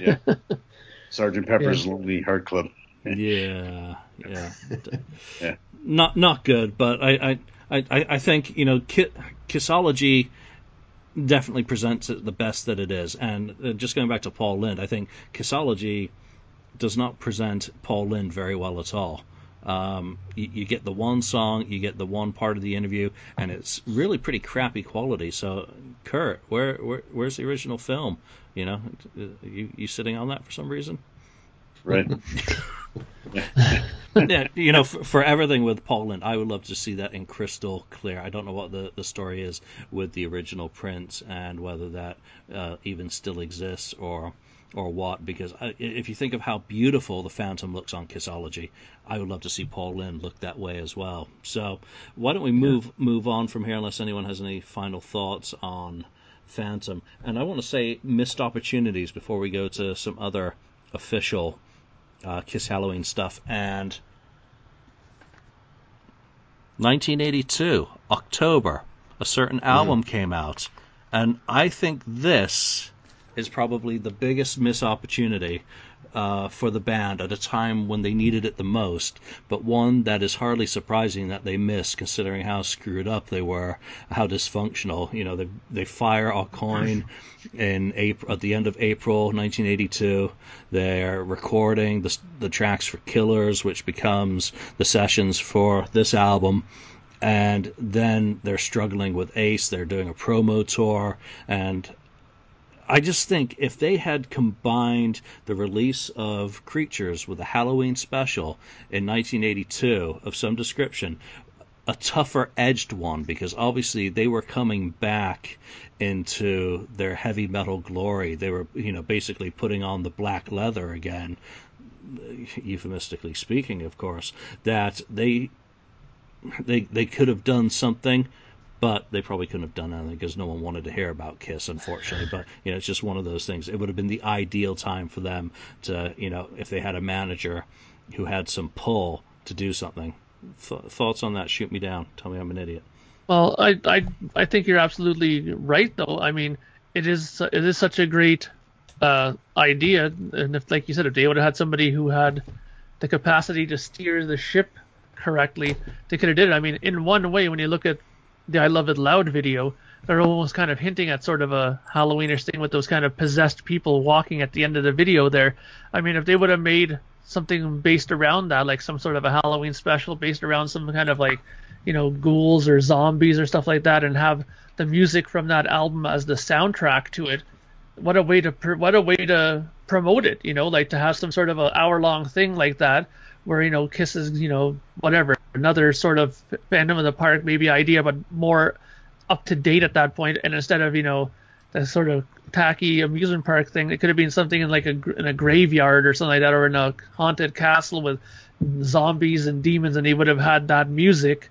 Yeah. Sergeant Pepper's Lonely Heart Club. Yeah, yeah, Yeah. Not not good, but I I, I, I think you know Ki- Kissology definitely presents it the best that it is, and uh, just going back to Paul Lynde, I think Kissology does not present Paul Lynde very well at all. Um, you, you get the one song, you get the one part of the interview, and it's really pretty crappy quality. So, Kurt, where, where where's the original film? You know, you you sitting on that for some reason? Right. yeah, you know, for, for everything with Paul Lynde, I would love to see that in crystal clear. I don't know what the, the story is with the original prints and whether that uh, even still exists or or what. Because I, if you think of how beautiful the Phantom looks on Kissology, I would love to see Paul Lynde look that way as well. So why don't we move move on from here, unless anyone has any final thoughts on Phantom? And I want to say missed opportunities before we go to some other official uh, Kiss Halloween stuff. And 1982, October, a certain album came out. And I think this is probably the biggest miss opportunity uh, for the band at a time when they needed it the most, but one that is hardly surprising that they missed, considering how screwed up they were, how dysfunctional. You know, they they fire Aucoin in April at the end of April 1982. They're recording the the tracks for Killers, which becomes the sessions for this album and then they're struggling with Ace. They're doing a promo tour, and I just think if they had combined the release of Creatures with a Halloween special in 1982 of some description, a tougher edged one, because obviously they were coming back into their heavy metal glory. They were, you know, basically putting on the black leather again, euphemistically speaking, of course, that they they they could have done something, but they probably couldn't have done anything because no one wanted to hear about Kiss, unfortunately. But you know, it's just one of those things. It would have been the ideal time for them to, you know, if they had a manager who had some pull to do something. Th- thoughts on that? Shoot me down. Tell me I'm an idiot. Well, I, I I think you're absolutely right, though. I mean, it is it is such a great uh, idea, and if, like you said, if they would have had somebody who had the capacity to steer the ship correctly, they could have did it. I mean, in one way, when you look at the "I Love It Loud" video, they're almost kind of hinting at sort of a Halloweenish thing with those kind of possessed people walking at the end of the video. There, I mean, if they would have made something based around that, like some sort of a Halloween special based around some kind of like, you know, ghouls or zombies or stuff like that, and have the music from that album as the soundtrack to it. What a way to what a way to promote it, you know, like to have some sort of an hour long thing like that where you know kisses you know whatever another sort of Phantom of the Park maybe idea, but more up to date at that point, and instead of you know the sort of tacky amusement park thing, it could have been something in like a in a graveyard or something like that, or in a haunted castle with zombies and demons, and they would have had that music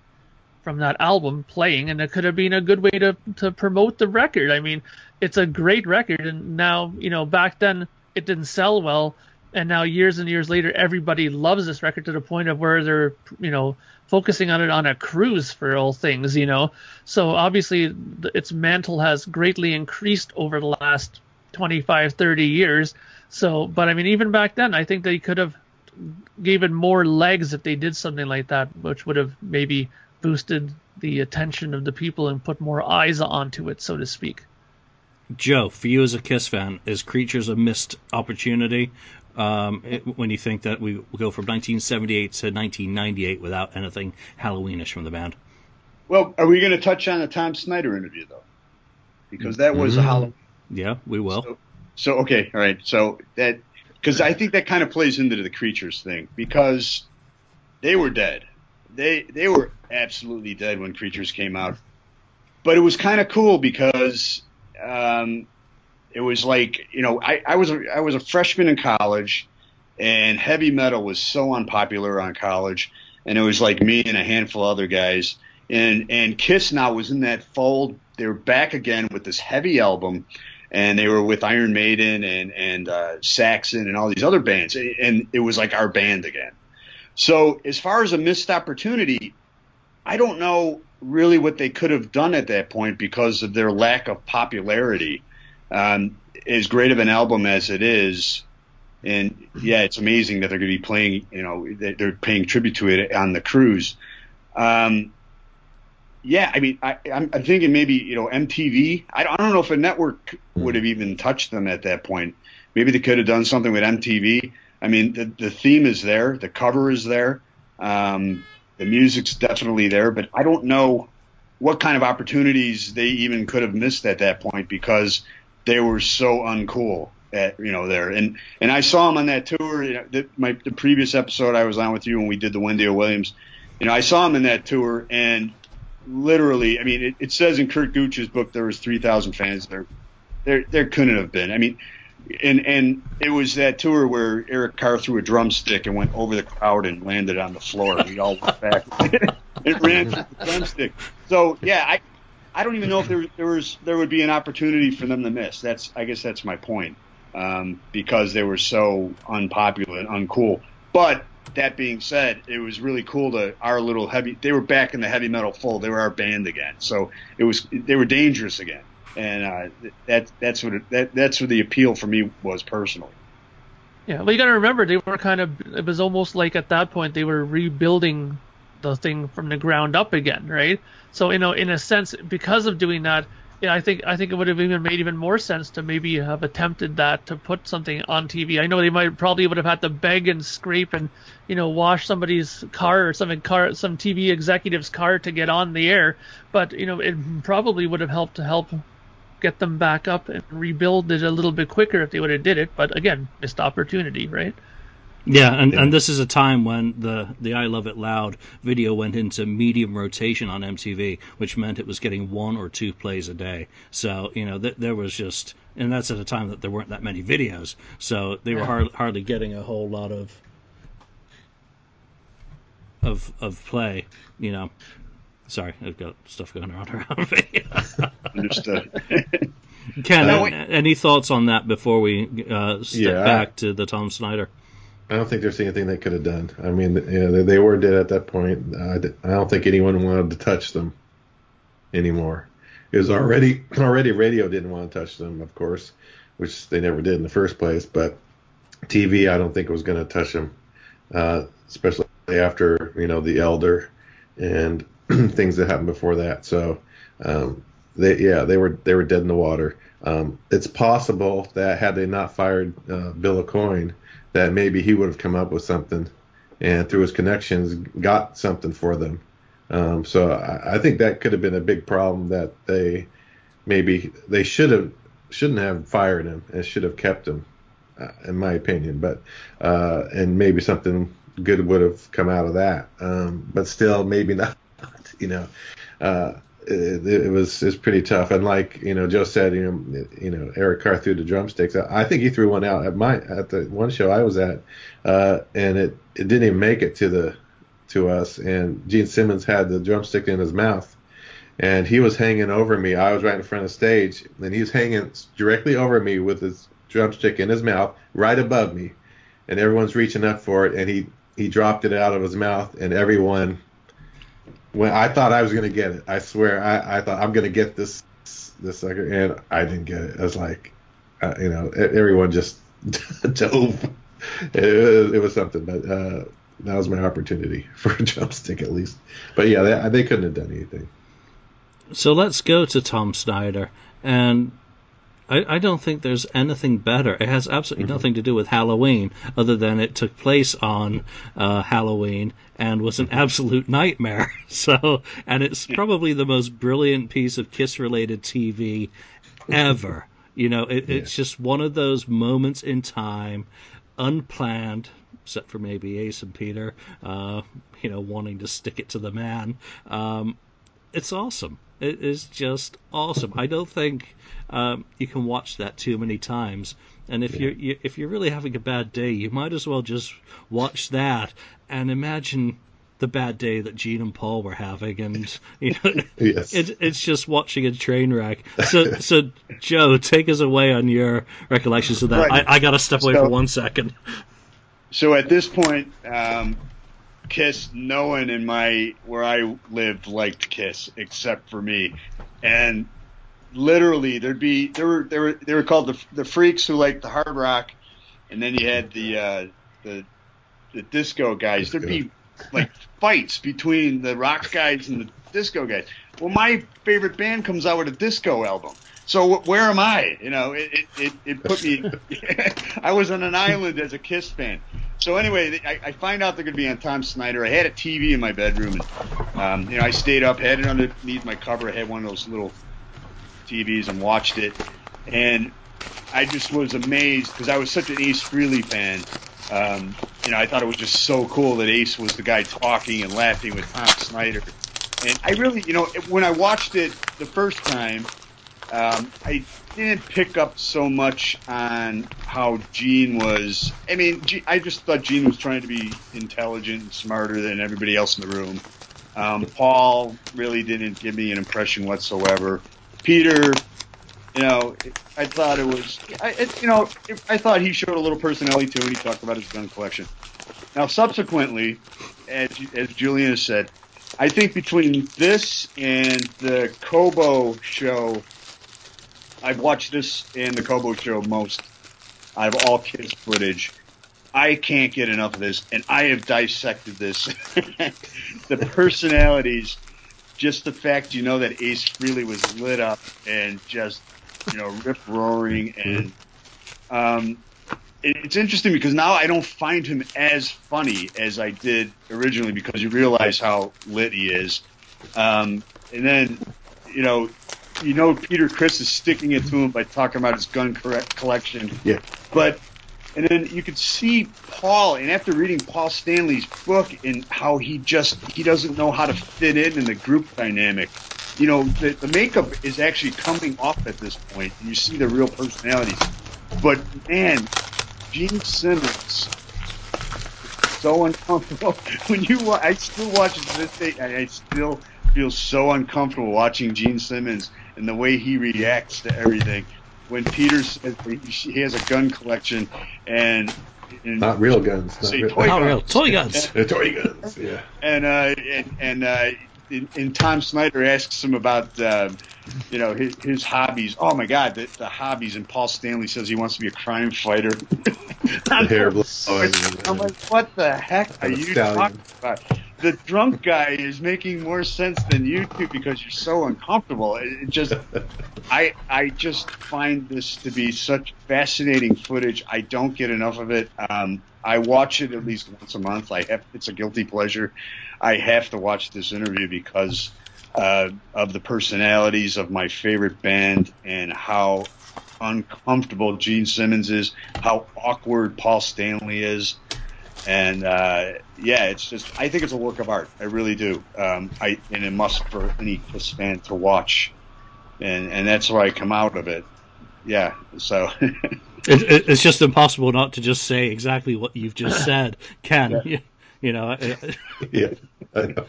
from that album playing, and it could have been a good way to to promote the record. I mean, it's a great record, and now you know back then it didn't sell well, and now years and years later, everybody loves this record to the point of where they're you know focusing on it on a cruise for all things, you know. So obviously, its mantle has greatly increased over the last 25, 30 years. So, but I mean, even back then, I think they could have given more legs if they did something like that, which would have maybe boosted the attention of the people and put more eyes onto it, so to speak. Joe, for you as a Kiss fan, is Creatures a missed opportunity? Um, it, when you think that we go from 1978 to 1998 without anything Halloweenish from the band. Well, are we going to touch on the Tom Snyder interview though? Because that was a Mm. Halloween. Yeah, we will. So, so okay, all right. So that because I think that kind of plays into the creatures thing because they were dead. They they were absolutely dead when creatures came out, but it was kind of cool because um, it was like you know I, I was a, I was a freshman in college, and heavy metal was so unpopular on college, and it was like me and a handful of other guys, and and Kiss now was in that fold. They were back again with this heavy album, and they were with Iron Maiden and and uh, Saxon and all these other bands, and it was like our band again. So as far as a missed opportunity, I don't know really what they could have done at that point because of their lack of popularity. Um, as great of an album as it is, and yeah, it's amazing that they're going to be playing. You know, they're paying tribute to it on the cruise. Um, yeah, I mean, I, am thinking maybe you know MTV. I don't, I don't know if a network would have even touched them at that point. Maybe they could have done something with MTV. I mean, the the theme is there, the cover is there, um, the music's definitely there, but I don't know what kind of opportunities they even could have missed at that point because they were so uncool at you know there and and I saw them on that tour. You know, the, my the previous episode I was on with you when we did the Wendy Williams. You know, I saw them in that tour and literally, I mean, it, it says in Curt Gooch's book there was 3,000 fans there. There, there couldn't have been. I mean, and and it was that tour where Eric Carr threw a drumstick and went over the crowd and landed on the floor. We all went back and ran through the drumstick. So yeah, I I don't even know if there there was there would be an opportunity for them to miss. That's I guess that's my point um, because they were so unpopular and uncool. But that being said, it was really cool to our little heavy. They were back in the heavy metal fold. They were our band again. So it was they were dangerous again, and uh, that that's what it, that that's what the appeal for me was personally. Yeah, well, you got to remember they were kind of. It was almost like at that point they were rebuilding the thing from the ground up again, right? So you know, in a sense, because of doing that, yeah, I think I think it would have even made even more sense to maybe have attempted that to put something on TV. I know they might probably would have had to beg and scrape and you know wash somebody's car or something car some TV executive's car to get on the air, but you know it probably would have helped to help get them back up and rebuild it a little bit quicker if they would have did it. But again, missed opportunity, right? Yeah, and, yeah. and this is a time when the the I Love It Loud video went into medium rotation on MTV, which meant it was getting one or two plays a day. So you know th- there was just, and that's at a time that there weren't that many videos, so they were hard, hardly getting a whole lot of of of play. You know, sorry, I've got stuff going on around me. Understood. Ken, any thoughts on that before we uh, step yeah, back I, to the Tom Snyder? I don't think there's anything they could have done. I mean, they, were dead at that point. I, don't think anyone wanted to touch them anymore. It was already already radio didn't want to touch them, of course, which they never did in the first place. But TV, I don't think it was going to touch them, uh, especially after you know the Elder and things that happened before that. So um, they yeah they were they were dead in the water. Um, it's possible that had they not fired uh, Bill Aucoin – that maybe he would have come up with something and through his connections got something for them. Um, so I, I, think that could have been a big problem that they maybe they should have shouldn't have fired him and should have kept him, uh, in my opinion. But uh, and maybe something good would have come out of that. Um, but still, maybe not. You know, uh, it, it, was it's pretty tough. And like you know, Joe said, you know, you know, Eric Carr threw the drumsticks. I think he threw one out at my at the one show I was at, uh, and it it didn't even make it to the to us. And Gene Simmons had the drumstick in his mouth, and he was hanging over me. I was right in front of the stage, and he was hanging directly over me with his drumstick in his mouth, right above me, and everyone's reaching up for it, and he he dropped it out of his mouth, and everyone when I thought I was gonna get it. I swear, I, I thought I'm gonna get this this sucker, and I didn't get it. I was like, uh, you know, everyone just dove. It, it, it, was something, but uh, that was my opportunity for a drumstick at least. But yeah, they, they couldn't have done anything. So let's go to Tom Snyder and I, I, don't think there's anything better. It has absolutely mm-hmm. nothing to do with Halloween, other than it took place on uh, Halloween and was an absolute nightmare. So, and it's probably the most brilliant piece of Kiss-related TV ever. You know, it, yeah. it's just one of those moments in time, unplanned, except for maybe Ace and Peter, uh, you know, wanting to stick it to the man. Um, it's awesome It is just awesome. I don't think um, you can watch that too many times. And if you're you, if you're really having a bad day, you might as well just watch that and imagine the bad day that Gene and Paul were having, and you know, Yes. it's it's just watching a train wreck. So so Joe, take us away on your recollections of that. Right. I, I got to step away So- for one second. So at this point, um, Kiss, no one in my where I lived liked Kiss except for me, and literally there'd be there were there were they were called the the freaks who liked the hard rock, and then you had the uh, the the disco guys. There'd be like fights between the rock guys and the disco guys. Well, my favorite band comes out with a disco album. So where am I? You know, it, it, it, put me. I was on an island as a Kiss fan. So anyway, I, I find out they're going to be on Tom Snyder. I had a TV in my bedroom, and um, you know, I stayed up, had it underneath my cover. I had one of those little TVs and watched it, and I just was amazed because I was such an Ace Frehley fan. Um, you know, I thought it was just so cool that Ace was the guy talking and laughing with Tom Snyder. And I really, you know, when I watched it the first time, um, I didn't pick up so much on how Gene was. I mean, Ge- I just thought Gene was trying to be intelligent and smarter than everybody else in the room. Um, Paul really didn't give me an impression whatsoever. Peter, you know, I thought it was, I, it, you know, it, I thought he showed a little personality too, and he talked about his gun collection. Now, subsequently, as, as Julian has said, I think between this and the Cobo show, I've watched this and the Cobo show most. I have all Kiss footage. I can't get enough of this, and I have dissected this. the personalities, just the fact you know that Ace really was lit up and just you know rip roaring, and um, it, it's interesting because now I don't find him as funny as I did originally because you realize how lit he is, um, and then you know. You know, Peter Criss is sticking it to him by talking about his gun correct collection. Yeah. But and then you could see Paul, and after reading Paul Stanley's book and how he just he doesn't know how to fit in in the group dynamic. You know, the, the makeup is actually coming off at this point, and you see the real personalities. But man, Gene Simmons, so uncomfortable when you. I still watch this day, and I still feel so uncomfortable watching Gene Simmons and the way he reacts to everything. When Peter says he he has a gun collection and, and Not real guns. Not Say real, toy Not guns. real toy guns. Toy guns. Yeah. and uh, and, and uh, and, and Tom Snyder asks him about uh, you know his, his hobbies. Oh my God, the, the hobbies. And Paul Stanley says he wants to be a crime fighter. The hair blowing. I'm like, what the heck are you stallion. talking about? The drunk guy is making more sense than you do because you're so uncomfortable. It, it just, I, I just find this to be such fascinating footage. I don't get enough of it. Um, I watch it at least once a month. I have, it's a guilty pleasure. I have to watch this interview because uh, of the personalities of my favorite band and how uncomfortable Gene Simmons is, how awkward Paul Stanley is. And uh, yeah, it's just I think it's a work of art. I really do. Um, I and it must for any Kiss fan to watch, and and that's why I come out of it. Yeah. So It, it, it's just impossible not to just say exactly what you've just said, Ken. You, you know, I- yeah, I know.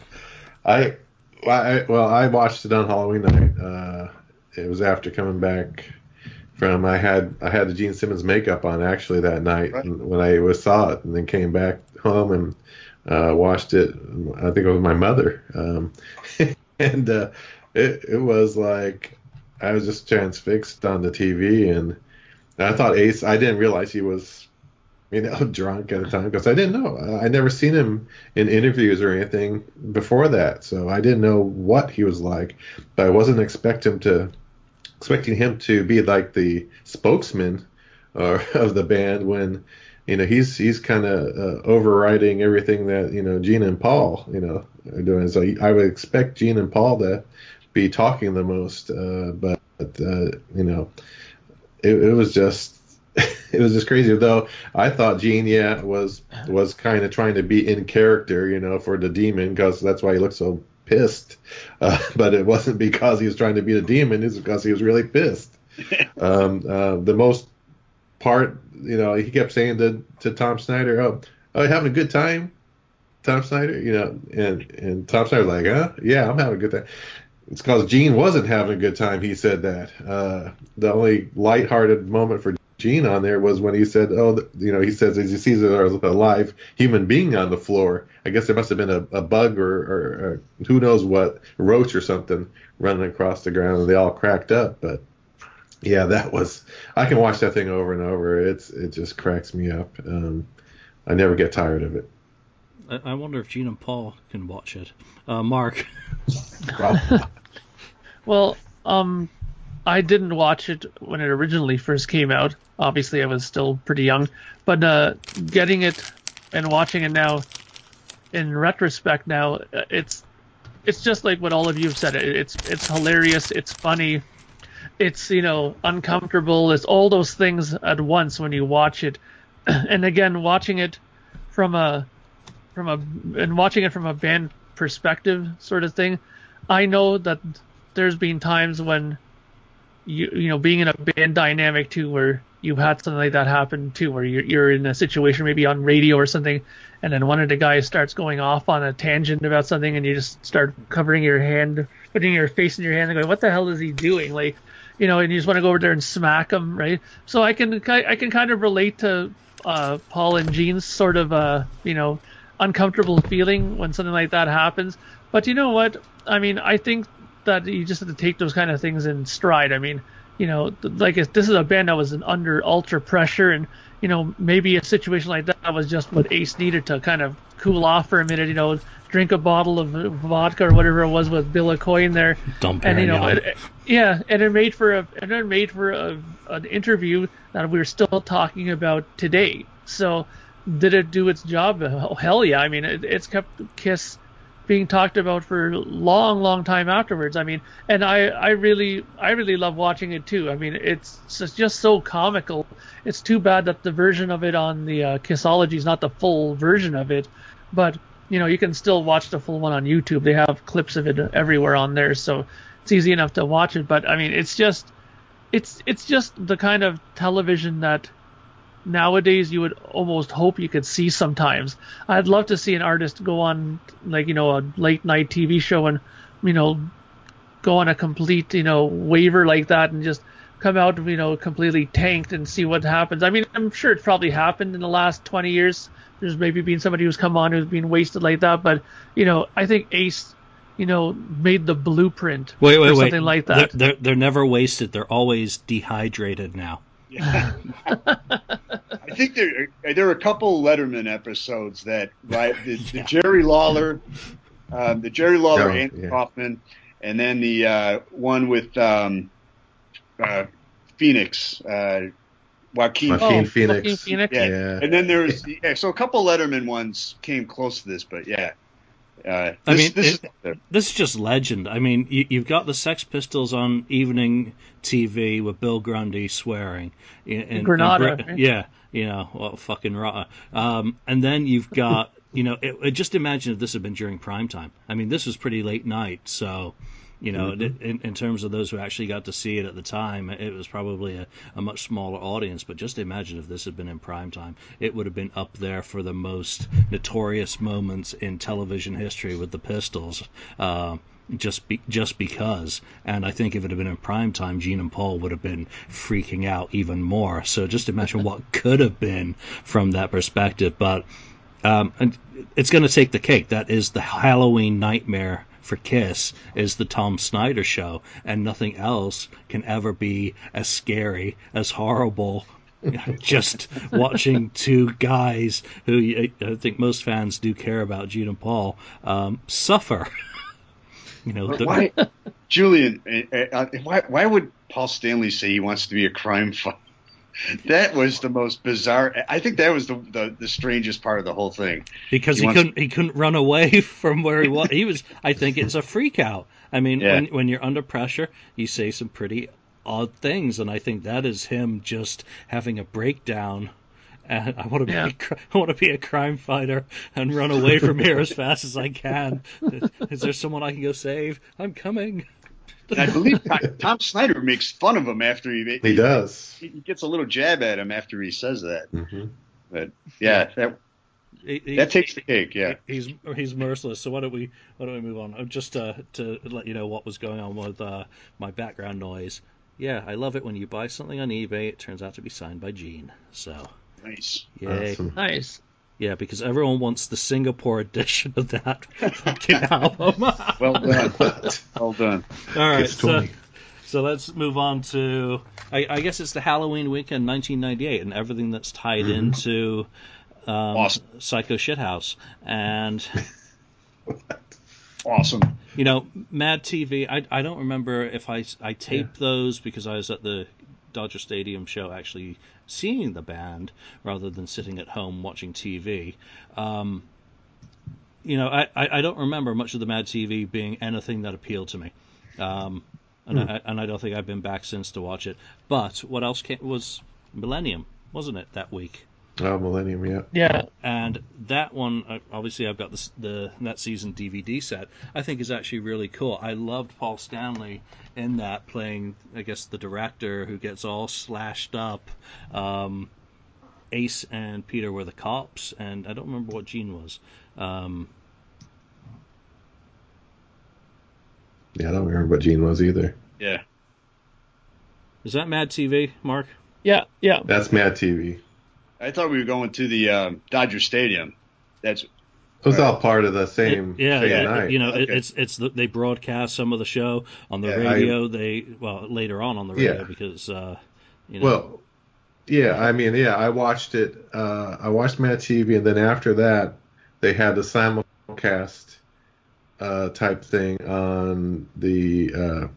I, well, I well, I watched it on Halloween night. Uh, it was after coming back from I had I had the Gene Simmons makeup on actually that night Right. when I was saw it and then came back home and uh, watched it. I think it was my mother, um, and uh, it it was like I was just transfixed on the TV and I thought Ace. I didn't realize he was you know, drunk at the time because I didn't know. I never seen him in interviews or anything before that, so I didn't know what he was like. But I wasn't expecting him to expecting him to be like the spokesman uh, of the band when you know he's he's kind of uh, overriding everything that you know Gene and Paul you know are doing. So I would expect Gene and Paul to be talking the most, uh, but uh, you know it, it was just it was just crazy. Though I thought Gene, yeah, was was kind of trying to be in character, you know, for the demon because that's why he looked so pissed, uh, but it wasn't because he was trying to beat a demon. It's because he was really pissed. um, uh, the most part, you know, he kept saying to to Tom Snyder, "Oh, oh, you having a good time, Tom Snyder?" You know, and and Tom Snyder's like, "Huh? Yeah, I'm having a good time." It's because Gene wasn't having a good time. He said that. Uh, the only lighthearted moment for Gene on there was when he said, "Oh, you know," he says as he sees a live human being on the floor. I guess there must have been a, a bug or, or, or, who knows what roach or something running across the ground, and they all cracked up. But yeah, that was. I can watch that thing over and over. It's it just cracks me up. Um, I never get tired of it. I wonder if Gene and Paul can watch it. Uh, Mark. well, um, I didn't watch it when it originally first came out. Obviously, I was still pretty young, but uh, getting it and watching it now, in retrospect, now uh, it's it's just like what all of you have said. It's it's hilarious. It's funny. It's you know uncomfortable. It's all those things at once when you watch it. And again, watching it from a from a and watching it from a band perspective sort of thing, I know that there's been times when you you know being in a band dynamic too where you've had something like that happen too where you're, you're in a situation maybe on radio or something and then one of the guys starts going off on a tangent about something and you just start covering your hand putting your face in your hand and going what the hell is he doing like you know and you just want to go over there and smack them, right so i can i can kind of relate to uh, paul and gene's sort of uh you know uncomfortable feeling when something like that happens but you know what i mean i think that you just have to take those kind of things in stride. I mean, you know, like this is a band that was under ultra pressure, and you know, maybe a situation like that was just what Ace needed to kind of cool off for a minute. You know, drink a bottle of vodka or whatever it was with Bill Aucoin in there, Dump and you know, it, yeah, and it made for a and it made for a, an interview that we are still talking about today. So, did it do its job? Hell yeah! I mean, it, it's kept Kiss being talked about for a long, long time afterwards. I mean, and I, I really, I really love watching it too. I mean, it's just so comical. It's too bad that the version of it on the uh, Kissology is not the full version of it, but you know, you can still watch the full one on YouTube. They have clips of it everywhere on there, so it's easy enough to watch it. But I mean, it's just, it's, it's just the kind of television that nowadays you would almost hope you could see sometimes. I'd love to see an artist go on like you know a late night TV show and you know go on a complete you know waiver like that and just come out you know completely tanked and see what happens. I mean, I'm sure it's probably happened in the last 20 years. There's maybe been somebody who's come on who's been wasted like that, but you know, I think Ace you know, made the blueprint wait, wait, for wait. something like that. They're, they're, they're never wasted. They're always dehydrated now. Yeah. I think there there are a couple Letterman episodes that right the, the Jerry Lawler, um, the Jerry Lawler and yeah. Kaufman, and then the uh, one with um, uh, Phoenix. Uh, Joaquin, Joaquin oh, Phoenix. Joaquin Phoenix. Yeah. yeah. And then there's yeah, so a couple Letterman ones came close to this, but yeah. Uh, this, I mean, this, it, is, this is just legend. I mean, you, have got the Sex Pistols on evening TV with Bill Grundy swearing. And, Granada. And, right? Yeah, you know, well, fucking raw. Um, and then you've got, you know, it, it, just imagine if this had been during prime time. I mean, this was pretty late night, so you know, mm-hmm. in, in, terms of those who actually got to see it at the time, it was probably a, a, much smaller audience. But just imagine if this had been in prime time, it would have been up there for the most notorious moments in television history with the Pistols. Uh, just be, just because. And I think if it had been in prime time, Gene and Paul would have been freaking out even more. So just imagine what could have been from that perspective. But um, and it's going to take the cake. That is the Halloween nightmare for Kiss is the Tom Snyder show, and nothing else can ever be as scary, as horrible. just watching two guys who I think most fans do care about, Gene and Paul, um, suffer. you know, the, why, Julian? Uh, why, why would Paul Stanley say he wants to be a crime fighter? That was the most bizarre. I think that was the, the, the strangest part of the whole thing. Because he, he couldn't he couldn't run away from where he was. he was. I think it's a freak out. I mean, yeah. when when you're under pressure, you say some pretty odd things, and I think that is him just having a breakdown and I want to be Yeah. a, I want to be a crime fighter and run away from here as fast as I can. Is there someone I can go save? I'm coming. And I believe Tom- Tom Snyder makes fun of him after he He does. he gets a little jab at him after he says that. hmm But yeah, that He- he- that takes the cake. Yeah. He's he's merciless. So why don't we why don't we move on? Just uh, to let you know what was going on with uh, my background noise. Yeah, I love it when you buy something on eBay. It turns out to be signed by Gene. So Nice. yay. Awesome. Nice. Yeah, because everyone wants the Singapore edition of that fucking album. Well done. What? Well done. All right, so, so let's move on to. I, I guess it's the Halloween weekend, 1998, and everything that's tied Mhm. into um, Awesome. Psycho Shithouse. And Awesome. you know, Mad TV. I I don't remember if I I taped those because I was at the Dodger Stadium show actually seeing the band rather than sitting at home watching TV. Um, you know, I, I don't remember much of the Mad TV being anything that appealed to me. Um, and I and I don't think I've been back since to watch it. But what else came, was Millennium, wasn't it that week? Oh, Millennium, yeah. Yeah. and that one uh, obviously I've got the, the that season DVD set. I think is actually really cool. I loved Paul Stanley in that playing, I guess, the director who gets all slashed up. Um, Ace and Peter were the cops, and I don't remember what Gene was. Um, Yeah, I don't remember what Gene was either. Yeah. is that Mad TV, Mark? Yeah. Yeah. That's Mad TV. I thought we were going to the um, Dodger Stadium. That's It was all part of the same, It- yeah, same yeah, night. you know, it, it's it's the, they broadcast some of the show on the Yeah, I- radio. they well later on on the radio Yeah. because uh, you know, Well, yeah, I mean, yeah, I watched it. Uh, I watched Mad TV, and then after that, they had the simulcast uh, type thing on the.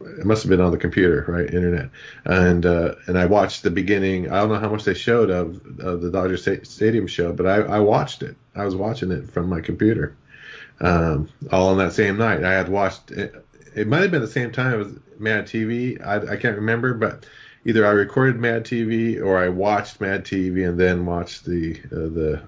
It must have been on the computer, right, internet, and uh, and I watched the beginning. I don't know how much they showed of, of the Dodger Sta- Stadium show, but I, I watched it. I was watching it from my computer, um, all on that same night. I had watched. It, it might have been the same time as Mad TV. I, I can't remember, but either I recorded Mad TV or I watched Mad TV and then watched the uh, the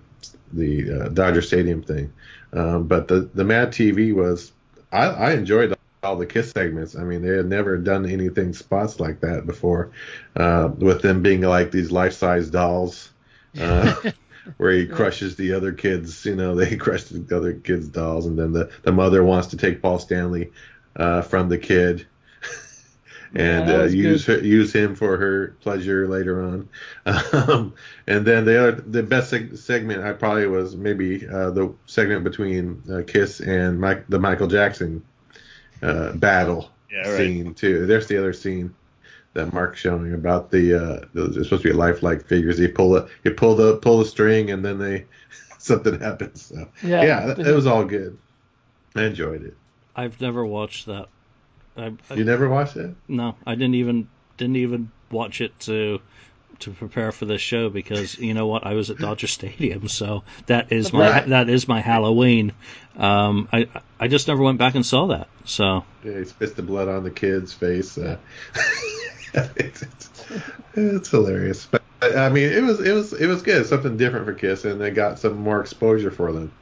the uh, Dodger Stadium thing. Um, but the the Mad TV was I, I enjoyed all the Kiss segments. I mean, they had never done anything spots like that before, uh, with them being like these life size dolls. Uh, where he crushes the other kids, you know, they crush the other kids' dolls, and then the, the mother wants to take Paul Stanley uh, from the kid and that uh, use her, use him for her pleasure later on. Um, and then the other, the best seg- segment I probably was maybe uh, the segment between uh, Kiss and Mike, the Michael Jackson uh, battle Yeah, right. scene too. There's the other scene that Mark's showing about the uh, there's supposed to be lifelike figures. You pull the you pull the pull the string and then they something happens. So Yeah. yeah, it, it was all good. I enjoyed it. I've never watched that. I, I, You never watched it? No, I didn't even didn't even watch it to to prepare for this show because you know what I was at Dodger Stadium, so that is my Right. that is my Halloween. Um, I I just never went back and saw that. So Yeah, he spits the blood on the kid's face. Uh, it's, it's, it's hilarious, but I mean, it was it was it was good. Something different for Kiss, and they got some more exposure for them.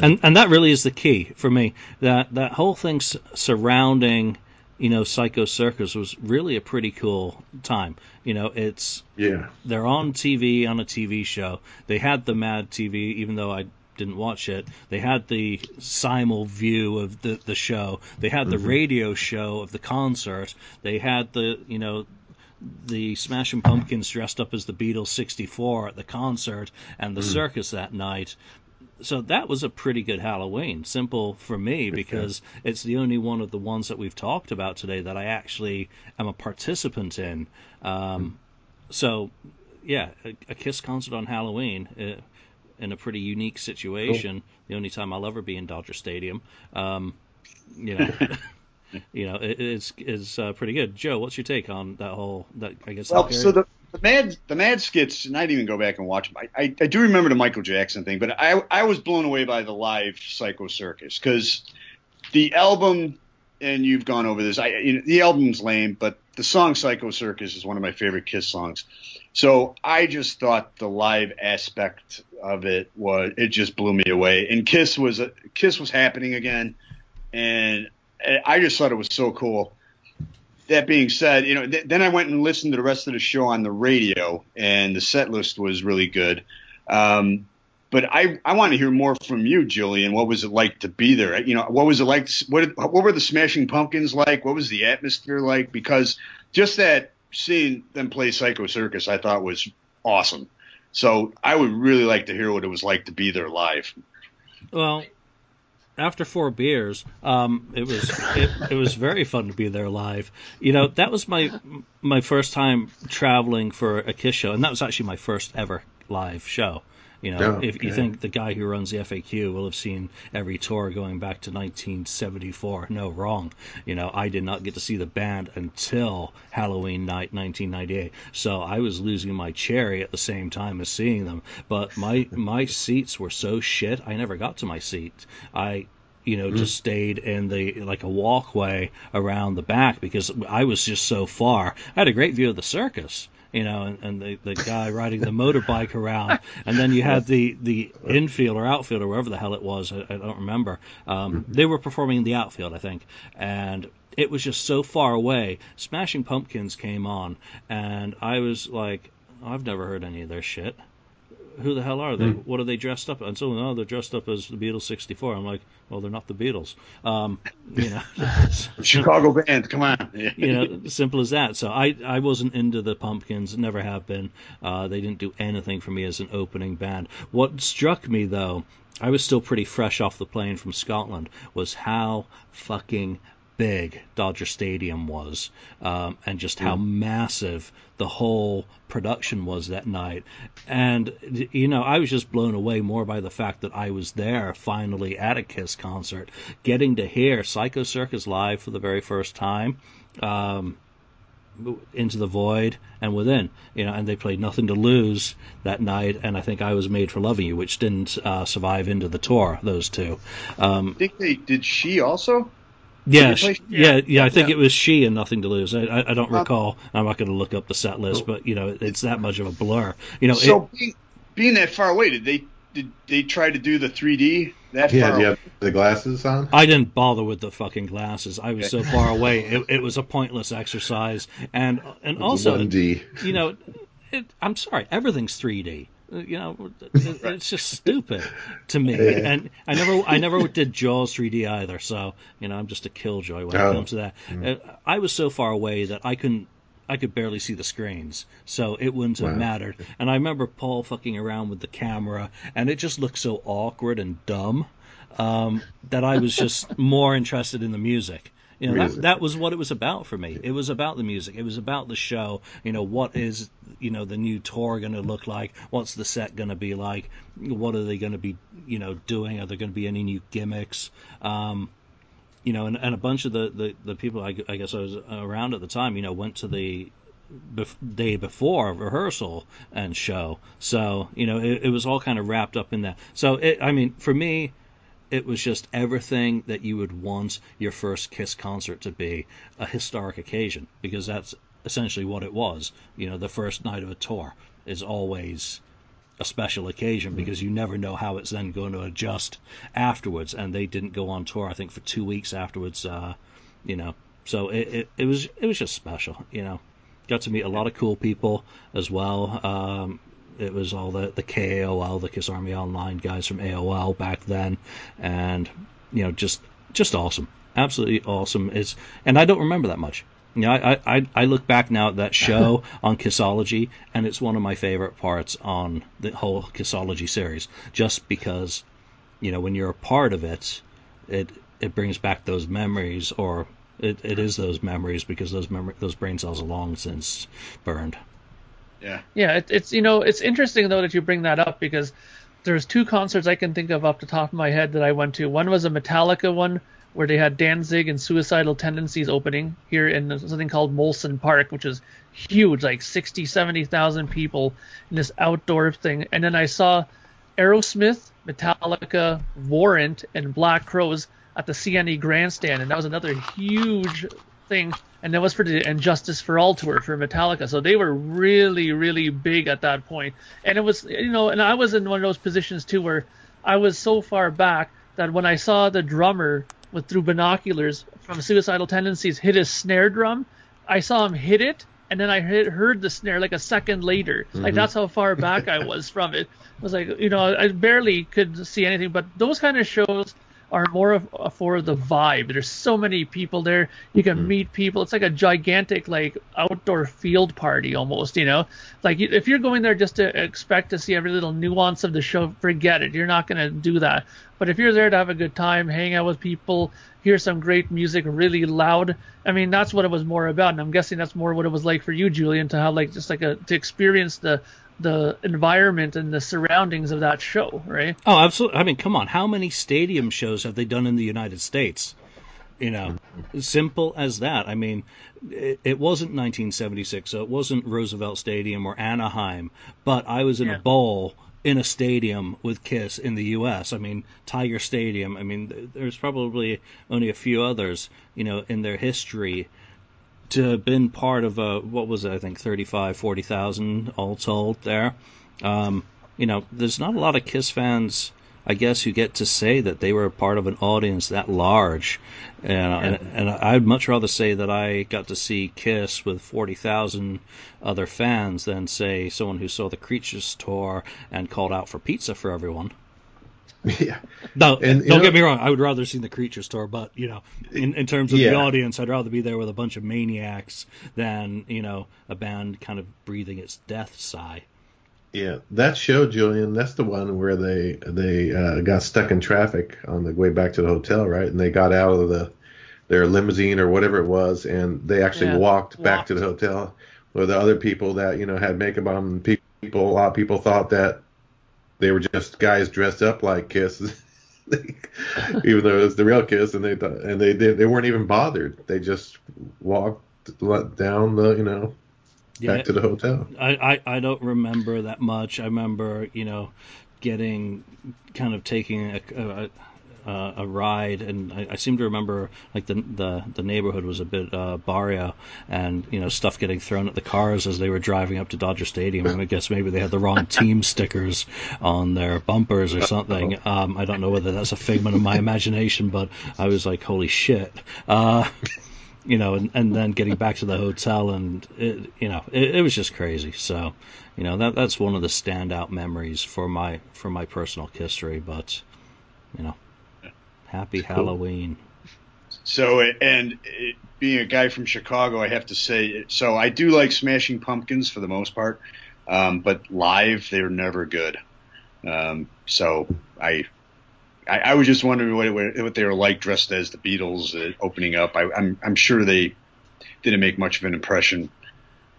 and and that really is the key for me. That that whole thing s- surrounding you know Psycho Circus was really a pretty cool time. You know, it's Yeah, they're on TV on a TV show. They had the Mad TV, even though I didn't watch it. They had the simul view of the the show. They had the mm-hmm. radio show of the concert. They had the you know the Smashing Pumpkins dressed up as the Beatles 64 at the concert and the mm. circus that night. So that was a pretty good Halloween. Simple for me because it's the only one of the ones that we've talked about today that I actually am a participant in. Um, so, yeah, a, a Kiss concert on Halloween uh, in a pretty unique situation. The only time I'll ever be in Dodger Stadium. Um, you know, you know, it, it's is uh, pretty good. Joe, what's your take on that whole? That I guess. that Well, period? so the, the mad the mad skits, and I didn't even go back and watch them. I, I, I do remember the Michael Jackson thing, but I I was blown away by the live Psycho Circus because the album, and you've gone over this. I you know, the album's lame, but the song Psycho Circus is one of my favorite Kiss songs. So I just thought the live aspect of it was it just blew me away. And Kiss was Kiss was happening again, and I just thought it was so cool. That being said, you know, th- then I went and listened to the rest of the show on the radio, and the set list was really good. Um, but I, I want to hear more from you, Julian. What was it like to be there? You know, what was it like? What what were the Smashing Pumpkins like? What was the atmosphere like? Because just that seeing them play Psycho Circus, I thought was awesome. So I would really like to hear what it was like to be there live. Well, after four beers, um, it was it, it was very fun to be there live. You know, that was my my first time traveling for a Kiss show, and that was actually my first ever live show. You know, oh, if you think the guy who runs the FAQ will have seen every tour going back to 1974, no, wrong. You know, I did not get to see the band until Halloween night 1998, so I was losing my cherry at the same time as seeing them. But my my seats were so shit, I never got to my seat. I you know, mm. just stayed in the like a walkway around the back because I was just so far. I had a great view of the circus, you know, and, and the, the guy riding the motorbike around, and then you had the the infield or outfield or wherever the hell it was, I, I don't remember. Um, mm-hmm. they were performing in the outfield, I think, and it was just so far away. Smashing Pumpkins came on, and I was like, I've never heard any of their shit who the hell are they? Mm. What are they dressed up? And so, no, they're dressed up as the Beatles '64. I'm like, well, they're not the Beatles. Um, you know, Chicago band, come on. you know, simple as that. So I, I wasn't into the Pumpkins, never have been. Uh, they didn't do anything for me as an opening band. What struck me though, I was still pretty fresh off the plane from Scotland, was how fucking big Dodger Stadium was, um, and just how mm. massive the whole production was that night. And you know, I was just blown away more by the fact that I was there finally at a Kiss concert, getting to hear Psycho Circus live for the very first time. Um, into the void and within you know and they played nothing to lose that night and i think i was made for loving you which didn't uh, survive into the tour those two um, i think they did she also yeah, yeah, yeah, yeah, I think yeah. it was she and Nothing to Lose. I, I, I don't uh-huh. recall. I'm not going to look up the set list, but you know, it's that much of a blur. You know, so it, being, being that far away, did they did they try to do the 3D that yeah, far? Yeah, the glasses on. I didn't bother with the fucking glasses. I was okay. so far away. It, it was a pointless exercise, and and also, 1D. you know, it, I'm sorry, everything's 3D you know, it's just stupid to me. And I never, I never did Jaws 3D either. So you know, I'm just a killjoy when oh. it comes to that. Mm. I was so far away that I couldn't. I could barely see the screens, so it wouldn't have wow. mattered. And I remember Paul fucking around with the camera, and it just looked so awkward and dumb um, that I was just more interested in the music. You know, that, that was what it was about for me. It was about the music. It was about the show. You know, what is you know the new tour going to look like? What's the set going to be like? What are they going to be you know doing? Are there going to be any new gimmicks? Um, you know, and, and a bunch of the, the, the people I, I guess I was around at the time, you know, went to the bef- day before rehearsal and show. So you know, it, it was all kind of wrapped up in that. So it, I mean, for me, it was just everything that you would want your first Kiss concert to be a historic occasion because that's essentially what it was. You know, the first night of a tour is always a special occasion because you never know how it's then going to adjust afterwards. And they didn't go on tour, I think, for two weeks afterwards. Uh, you know, so it, it, it was it was just special. You know, got to meet a lot of cool people as well. Um, it was all the the KAOL, the Kiss Army Online guys from AOL back then, and you know just just awesome, absolutely awesome. Is and I don't remember that much. You know, I, I I look back now at that show on Kissology, and it's one of my favorite parts on the whole Kissology series, just because, you know, when you're a part of it, it it brings back those memories, or it, it is those memories because those memory those brain cells are long since burned. Yeah. Yeah, it, it's you know it's interesting though that you bring that up because there's two concerts I can think of off the top of my head that I went to. One was a Metallica one where they had Danzig and Suicidal Tendencies opening here in something called Molson Park, which is huge, like 60, 70,000 people in this outdoor thing. And then I saw Aerosmith, Metallica, Warrant, and Black Crowes at the CNE Grandstand, and that was another huge thing and that was for the and Justice for All tour for Metallica. So they were really, really big at that point. And it was, you know, and I was in one of those positions too where I was so far back that when I saw the drummer with through binoculars from Suicidal Tendencies hit his snare drum, I saw him hit it and then I heard the snare like a second later. Mm-hmm. Like that's how far back I was from it. I was like, you know, I barely could see anything. But those kind of shows are more of, uh, for the vibe. There's so many people there. You can mm. meet people. It's like a gigantic like outdoor field party almost. You know, like if you're going there just to expect to see every little nuance of the show, forget it. You're not gonna do that. But if you're there to have a good time, hang out with people, hear some great music, really loud. I mean, that's what it was more about. And I'm guessing that's more what it was like for you, Julian, to have like just like a to experience the the environment and the surroundings of that show, right? Oh, absolutely. I mean, come on. How many stadium shows have they done in the United States? You know, simple as that. I mean, it, it wasn't 1976, so it wasn't Roosevelt Stadium or Anaheim, but I was in yeah. a bowl in a stadium with Kiss in the U.S. I mean, Tiger Stadium. I mean, there's probably only a few others, you know, in their history been part of a what was it, I think 35, 40,000 all told there. Um, you know, there's not a lot of Kiss fans, I guess, who get to say that they were part of an audience that large. And, yeah. and, and I'd much rather say that I got to see Kiss with 40,000 other fans than say someone who saw the Creatures tour and called out for pizza for everyone. Yeah. No, and, don't know, get me wrong. I would rather see the Creatures tour, but you know, in, in terms of yeah. the audience, I'd rather be there with a bunch of maniacs than you know a band kind of breathing its death sigh. Yeah, that show, Julian. That's the one where they they uh, got stuck in traffic on the way back to the hotel, right? And they got out of the their limousine or whatever it was, and they actually yeah, walked, walked back to the hotel. Where the other people that you know had makeup on, people, a lot of people thought that they were just guys dressed up like Kiss, even though it was the real Kiss, and they and they they, they weren't even bothered. They just walked down the you know back to the hotel. I, I I don't remember that much. I remember you know getting kind of taking a, a uh, a ride, and I, I, seem to remember like the the, the neighborhood was a bit uh, barrio, and you know stuff getting thrown at the cars as they were driving up to Dodger Stadium. And I guess maybe they had the wrong team stickers on their bumpers or something. Um, I don't know whether that's a figment of my imagination, but I was like, holy shit. Uh, you know, and, and then getting back to the hotel, and it, you know, it, it was just crazy. So, you know, that that's one of the standout memories for my for my personal history. But, you know, Happy Halloween. So, and it, being a guy from Chicago, I have to say, so I do like Smashing Pumpkins for the most part, um, but live they're never good. Um, so I, I, I, was just wondering what, what they were like dressed as the Beatles uh, opening up. I, I'm I'm sure they didn't make much of an impression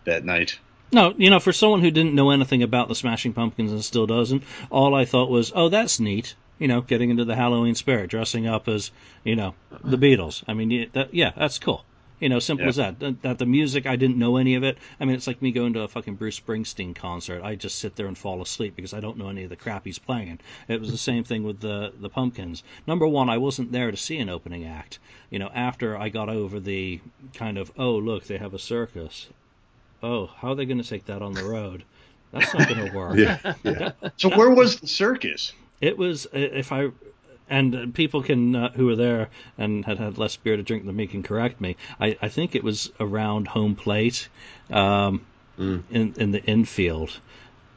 that night. No, you know, for someone who didn't know anything about the Smashing Pumpkins and still doesn't, all I thought was, oh, that's neat you know, getting into the Halloween spirit, dressing up as, you know, the Beatles. I mean, that, yeah, that's cool. You know, simple yeah. as that. that. the music, I didn't know any of it. I mean, it's like me going to a fucking Bruce Springsteen concert. I just sit there and fall asleep because I don't know any of the crap he's playing. It was the same thing with the the Pumpkins. Number one, I wasn't there to see an opening act. You know, after I got over the kind of, oh look, they have a circus. Oh, how are they going to take that on the road? That's not going to work. yeah, yeah. So where was the circus? It was if I and people can uh, who were there and had had less beer to drink than me can correct me. I, I think it was around home plate, um, mm. in in the infield.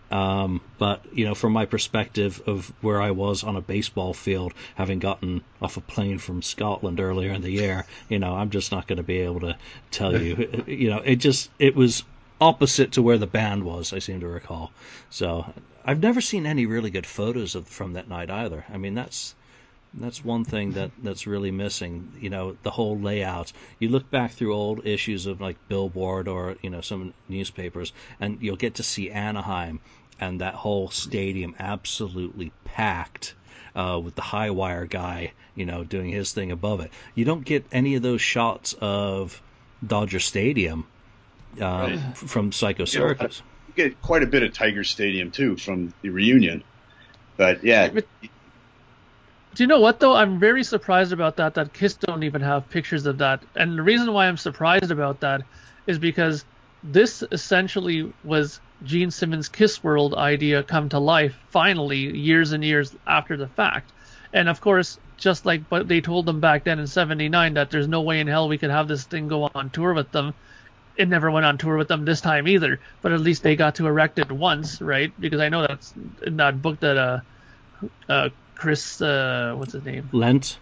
Um, but you know, from my perspective of where I was on a baseball field, having gotten off a plane from Scotland earlier in the year, you know, I'm just not going to be able to tell you. you know, it just it was opposite to where the band was. I seem to recall. So I've never seen any really good photos of from that night either. I mean, that's that's one thing that that's really missing. You know, the whole layout. You look back through old issues of like Billboard or you know some newspapers, and you'll get to see Anaheim and that whole stadium absolutely packed. Uh, with the high wire guy, you know, doing his thing above it. You don't get any of those shots of Dodger Stadium uh, right. from Psycho Circus You get quite a bit of Tiger Stadium too from the reunion. But yeah, Do you know what though? I'm very surprised about that. That Kiss don't even have pictures of that. And the reason why I'm surprised about that is because this essentially was Gene Simmons' Kiss World idea come to life finally years and years after the fact. And of course, just like but they told them back then in '79 that there's no way in hell we could have this thing go on tour with them. It never went on tour with them this time either, but at least they got to erect it once, right? Because I know that's in that book that uh, uh Chris uh what's his name Lendt.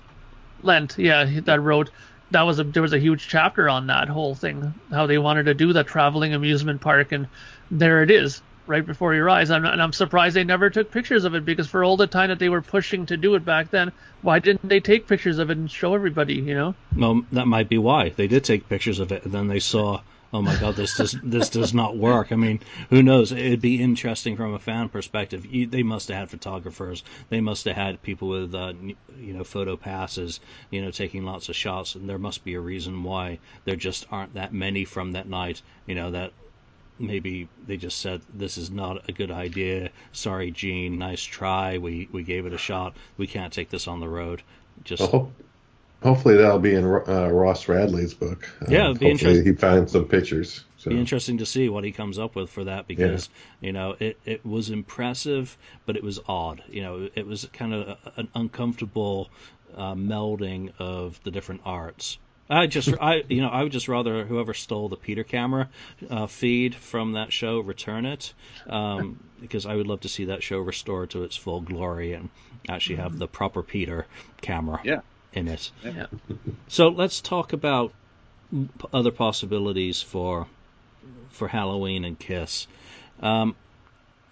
Lendt, yeah, that wrote that was a there was a huge chapter on that whole thing, how they wanted to do that traveling amusement park, and there it is, right before your eyes. I'm, and I'm surprised they never took pictures of it because for all the time that they were pushing to do it back then, why didn't they take pictures of it and show everybody? You know? Well, that might be why they did take pictures of it, and then they saw oh my god, this does this does not work. I mean, who knows? It'd be interesting from a fan perspective. You, they must have had photographers. They must have had people with uh, you know photo passes, you know, taking lots of shots, and there must be a reason why there just aren't that many from that night. You know that maybe they just said this is not a good idea. Sorry, Gene. Nice try. We we gave it a shot. We can't take this on the road. Just oh, hopefully that'll be in uh, Ross Radley's book. Yeah, um, hopefully he finds some pictures. So. Be interesting to see what he comes up with for that because yeah. you know it, it was impressive, but it was odd. You know, it was kind of an uncomfortable uh, melding of the different arts. I just, I, you know, I would just rather whoever stole the Peter camera uh, feed from that show return it, um, because I would love to see that show restored to its full glory and actually have the proper Peter camera. Yeah in it. Yeah. So let's talk about other possibilities for for Halloween and Kiss. Um,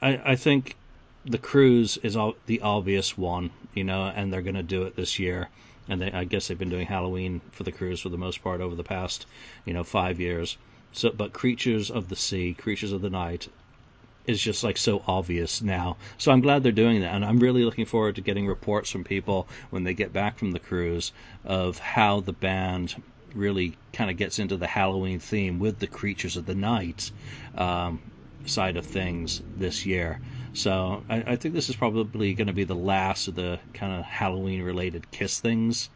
I, I, think the cruise is all, the obvious one, you know, and they're going to do it this year. And they, I guess they've been doing Halloween for the cruise for the most part over the past, you know, five years. So, but Creatures of the Sea, Creatures of the Night, is just like so obvious now. So I'm glad they're doing that, and I'm really looking forward to getting reports from people when they get back from the cruise of how the band really kind of gets into the Halloween theme with the creatures of the night um, side of things this year. So I, I think this is probably going to be the last of the kind of Halloween related Kiss things.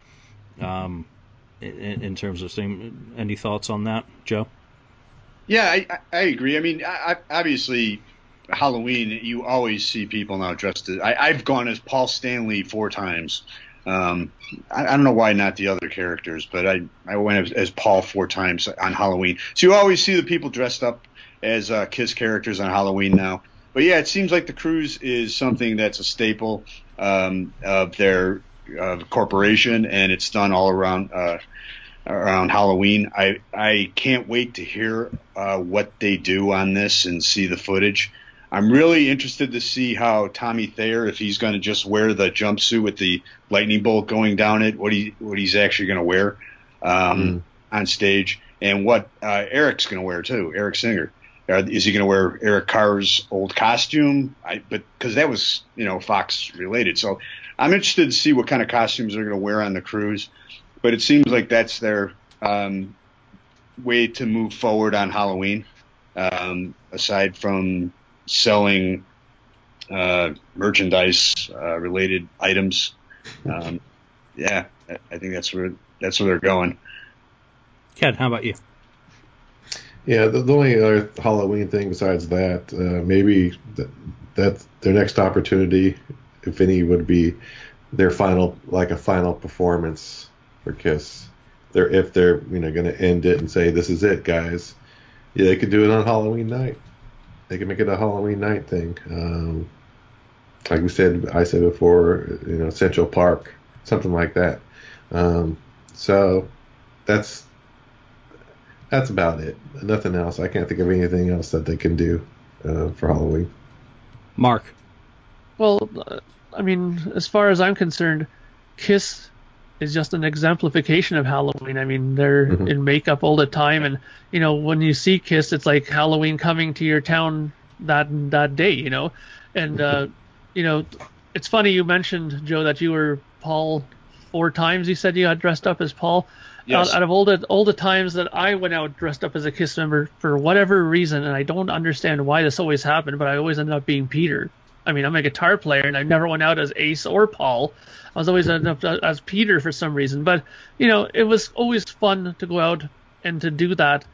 Um, in, in, terms of thing, any thoughts on that, Joe? Yeah, I, I agree. I mean, I, obviously, Halloween, you always see people now dressed as. I, have gone as Paul Stanley four times. Um, I, I, don't know why not the other characters, but I, I went as, as, Paul four times on Halloween. So you always see the people dressed up as uh, Kiss characters on Halloween now. But yeah, it seems like the cruise is something that's a staple um, of their uh, corporation, and it's done all around uh, around Halloween. I I can't wait to hear uh, what they do on this and see the footage. I'm really interested to see how Tommy Thayer, if he's going to just wear the jumpsuit with the lightning bolt going down it, what he what he's actually going to wear um, mm. on stage, and what uh, Eric's going to wear too. Eric Singer, uh, is he going to wear Eric Carr's old costume? I but because that was you know Fox related, so I'm interested to see what kind of costumes they're going to wear on the cruise. But it seems like that's their um, way to move forward on Halloween. Um, aside from selling uh, merchandise uh, related items. Um, yeah, I think that's where that's where they're going. Ken, how about you? Yeah, the, the only other Halloween thing besides that, uh, maybe that, that their next opportunity, if any, would be their final, like a final performance for Kiss. They're if they're you know going to end it and say this is it, guys. Yeah, they could do it on Halloween night. They can make it a Halloween night thing. Um, like we said, I said before, you know, Central Park, something like that. Um, so that's that's about it. Nothing else. I can't think of anything else that they can do uh, for Halloween. Mark. Well, uh, I mean, as far as I'm concerned, Kiss is just an exemplification of Halloween. I mean, they're mm-hmm. in makeup all the time, and you know, when you see Kiss, it's like Halloween coming to your town that that day, you know, and uh, you know, it's funny you mentioned Joe that you were Paul four times. You said you got dressed up as Paul. Yes. Out, out of all the all the times that I went out dressed up as a Kiss member for whatever reason, and I don't understand why this always happened, but I always ended up being Peter. I mean, I'm a guitar player, and I never went out as Ace or Paul. I was always as Peter for some reason. But you know, it was always fun to go out and to do that.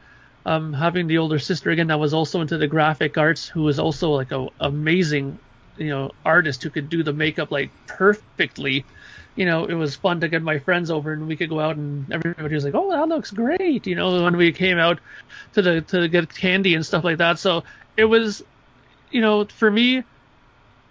Um, having the older sister again that was also into the graphic arts, who was also like a amazing, you know, artist who could do the makeup like perfectly. You know, it was fun to get my friends over and we could go out and everybody was like, "Oh, that looks great!" You know, when we came out to the to get candy and stuff like that. So it was, you know, for me,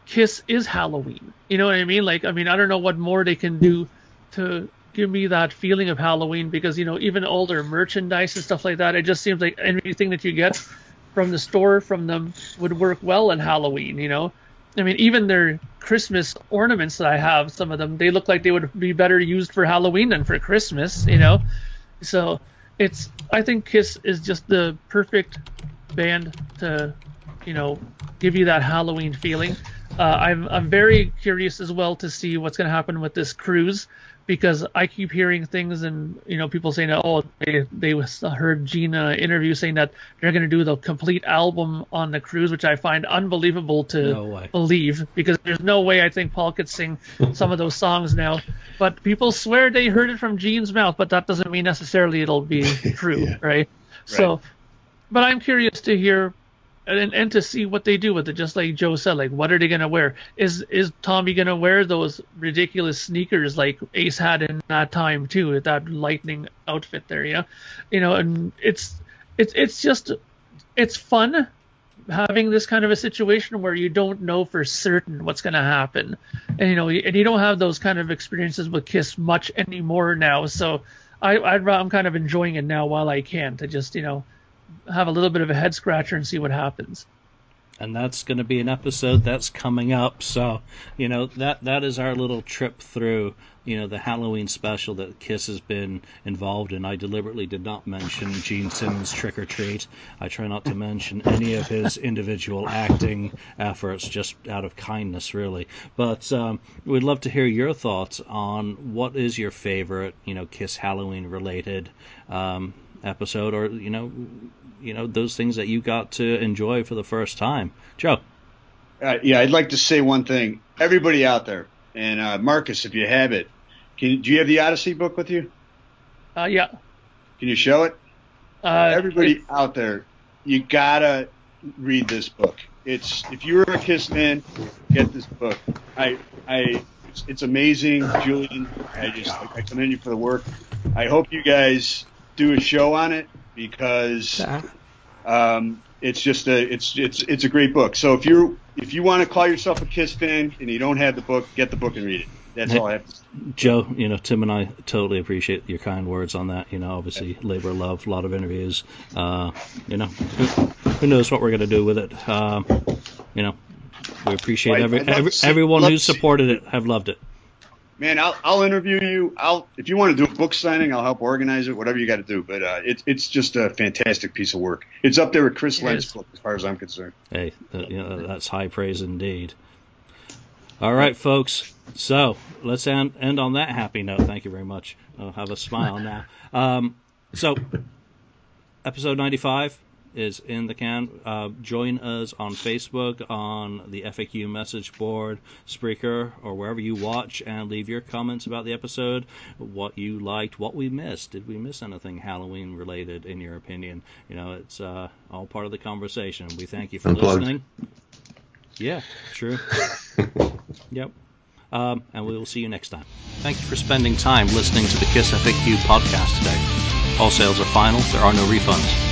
Kiss is Halloween. You know what I mean? Like, I mean, I don't know what more they can do to give me that feeling of Halloween because, you know, even older merchandise and stuff like that, it just seems like anything that you get from the store from them would work well in Halloween, you know? I mean, even their Christmas ornaments that I have, some of them, they look like they would be better used for Halloween than for Christmas, you know? So it's, I think Kiss is just the perfect band to, you know, give you that Halloween feeling. Uh, I'm I'm very curious as well to see what's going to happen with this cruise because I keep hearing things and you know people saying that oh they they heard Gina interview saying that they're going to do the complete album on the cruise which I find unbelievable to no believe because there's no way I think Paul could sing some of those songs now but people swear they heard it from Gene's mouth but that doesn't mean necessarily it'll be true yeah. right? right so but I'm curious to hear and, and to see what they do with it. Just like Joe said, like what are they gonna wear? Is is Tommy gonna wear those ridiculous sneakers like Ace had in that time too, with that lightning outfit there? Yeah, you know, and it's it's it's just it's fun having this kind of a situation where you don't know for certain what's going to happen and you know and you don't have those kind of experiences with kiss much anymore now so i i am kind of enjoying it now while i can to just you know have a little bit of a head scratcher and see what happens. And that's going to be an episode that's coming up. So, you know, that that is our little trip through, you know, the Halloween special that Kiss has been involved in. I deliberately did not mention Gene Simmons' Trick or Treat. I try not to mention any of his individual acting efforts, just out of kindness, really. But um, we'd love to hear your thoughts on what is your favorite, you know, Kiss Halloween related um, episode, or you know, you know those things that you got to enjoy for the first time. Joe. Uh, yeah, I'd like to say one thing. Everybody out there, and uh, Marcus, if you have it, can, do you have the Odyssey book with you? Uh, yeah. Can you show it? Uh, Everybody it, out there, you gotta read this book. It's if you're a Kiss fan, get this book. I, I, it's, it's amazing, Julian. I just I commend you for the work. I hope you guys do a show on it because um, it's just a it's it's it's a great book. So if you if you want to call yourself a Kiss fan and you don't have the book, get the book and read it. That's all I have to say. Joe, you know, Tim and I totally appreciate your kind words on that. You know, obviously, labor of love, a lot of interviews. Uh, you know, who, who, knows what we're going to do with it. Uh, you know, we appreciate well, every, every everyone who supported it, have loved it man, I'll, I'll interview you. I'll if you want to do a book signing, I'll help organize it. Whatever you got to do. But uh, it's it's just a fantastic piece of work. It's up there with Chris Lendt's book, as far as I'm concerned. Hey, uh, you know, that's high praise indeed. All right, folks. So let's end, end on that happy note. Thank you very much. I'll have a smile now. Um, so, episode 95 is in the can. Uh, join us on Facebook, on the FAQ message board, Spreaker, or wherever you watch, and leave your comments about the episode, what you liked, what we missed. Did we miss anything Halloween related, in your opinion? You know, it's uh, all part of the conversation. We thank you for Unplugged. listening. Yeah, true. yep. Um, and we will see you next time. Thank you for spending time listening to the KISS FAQ podcast today. All sales are final, there are no refunds.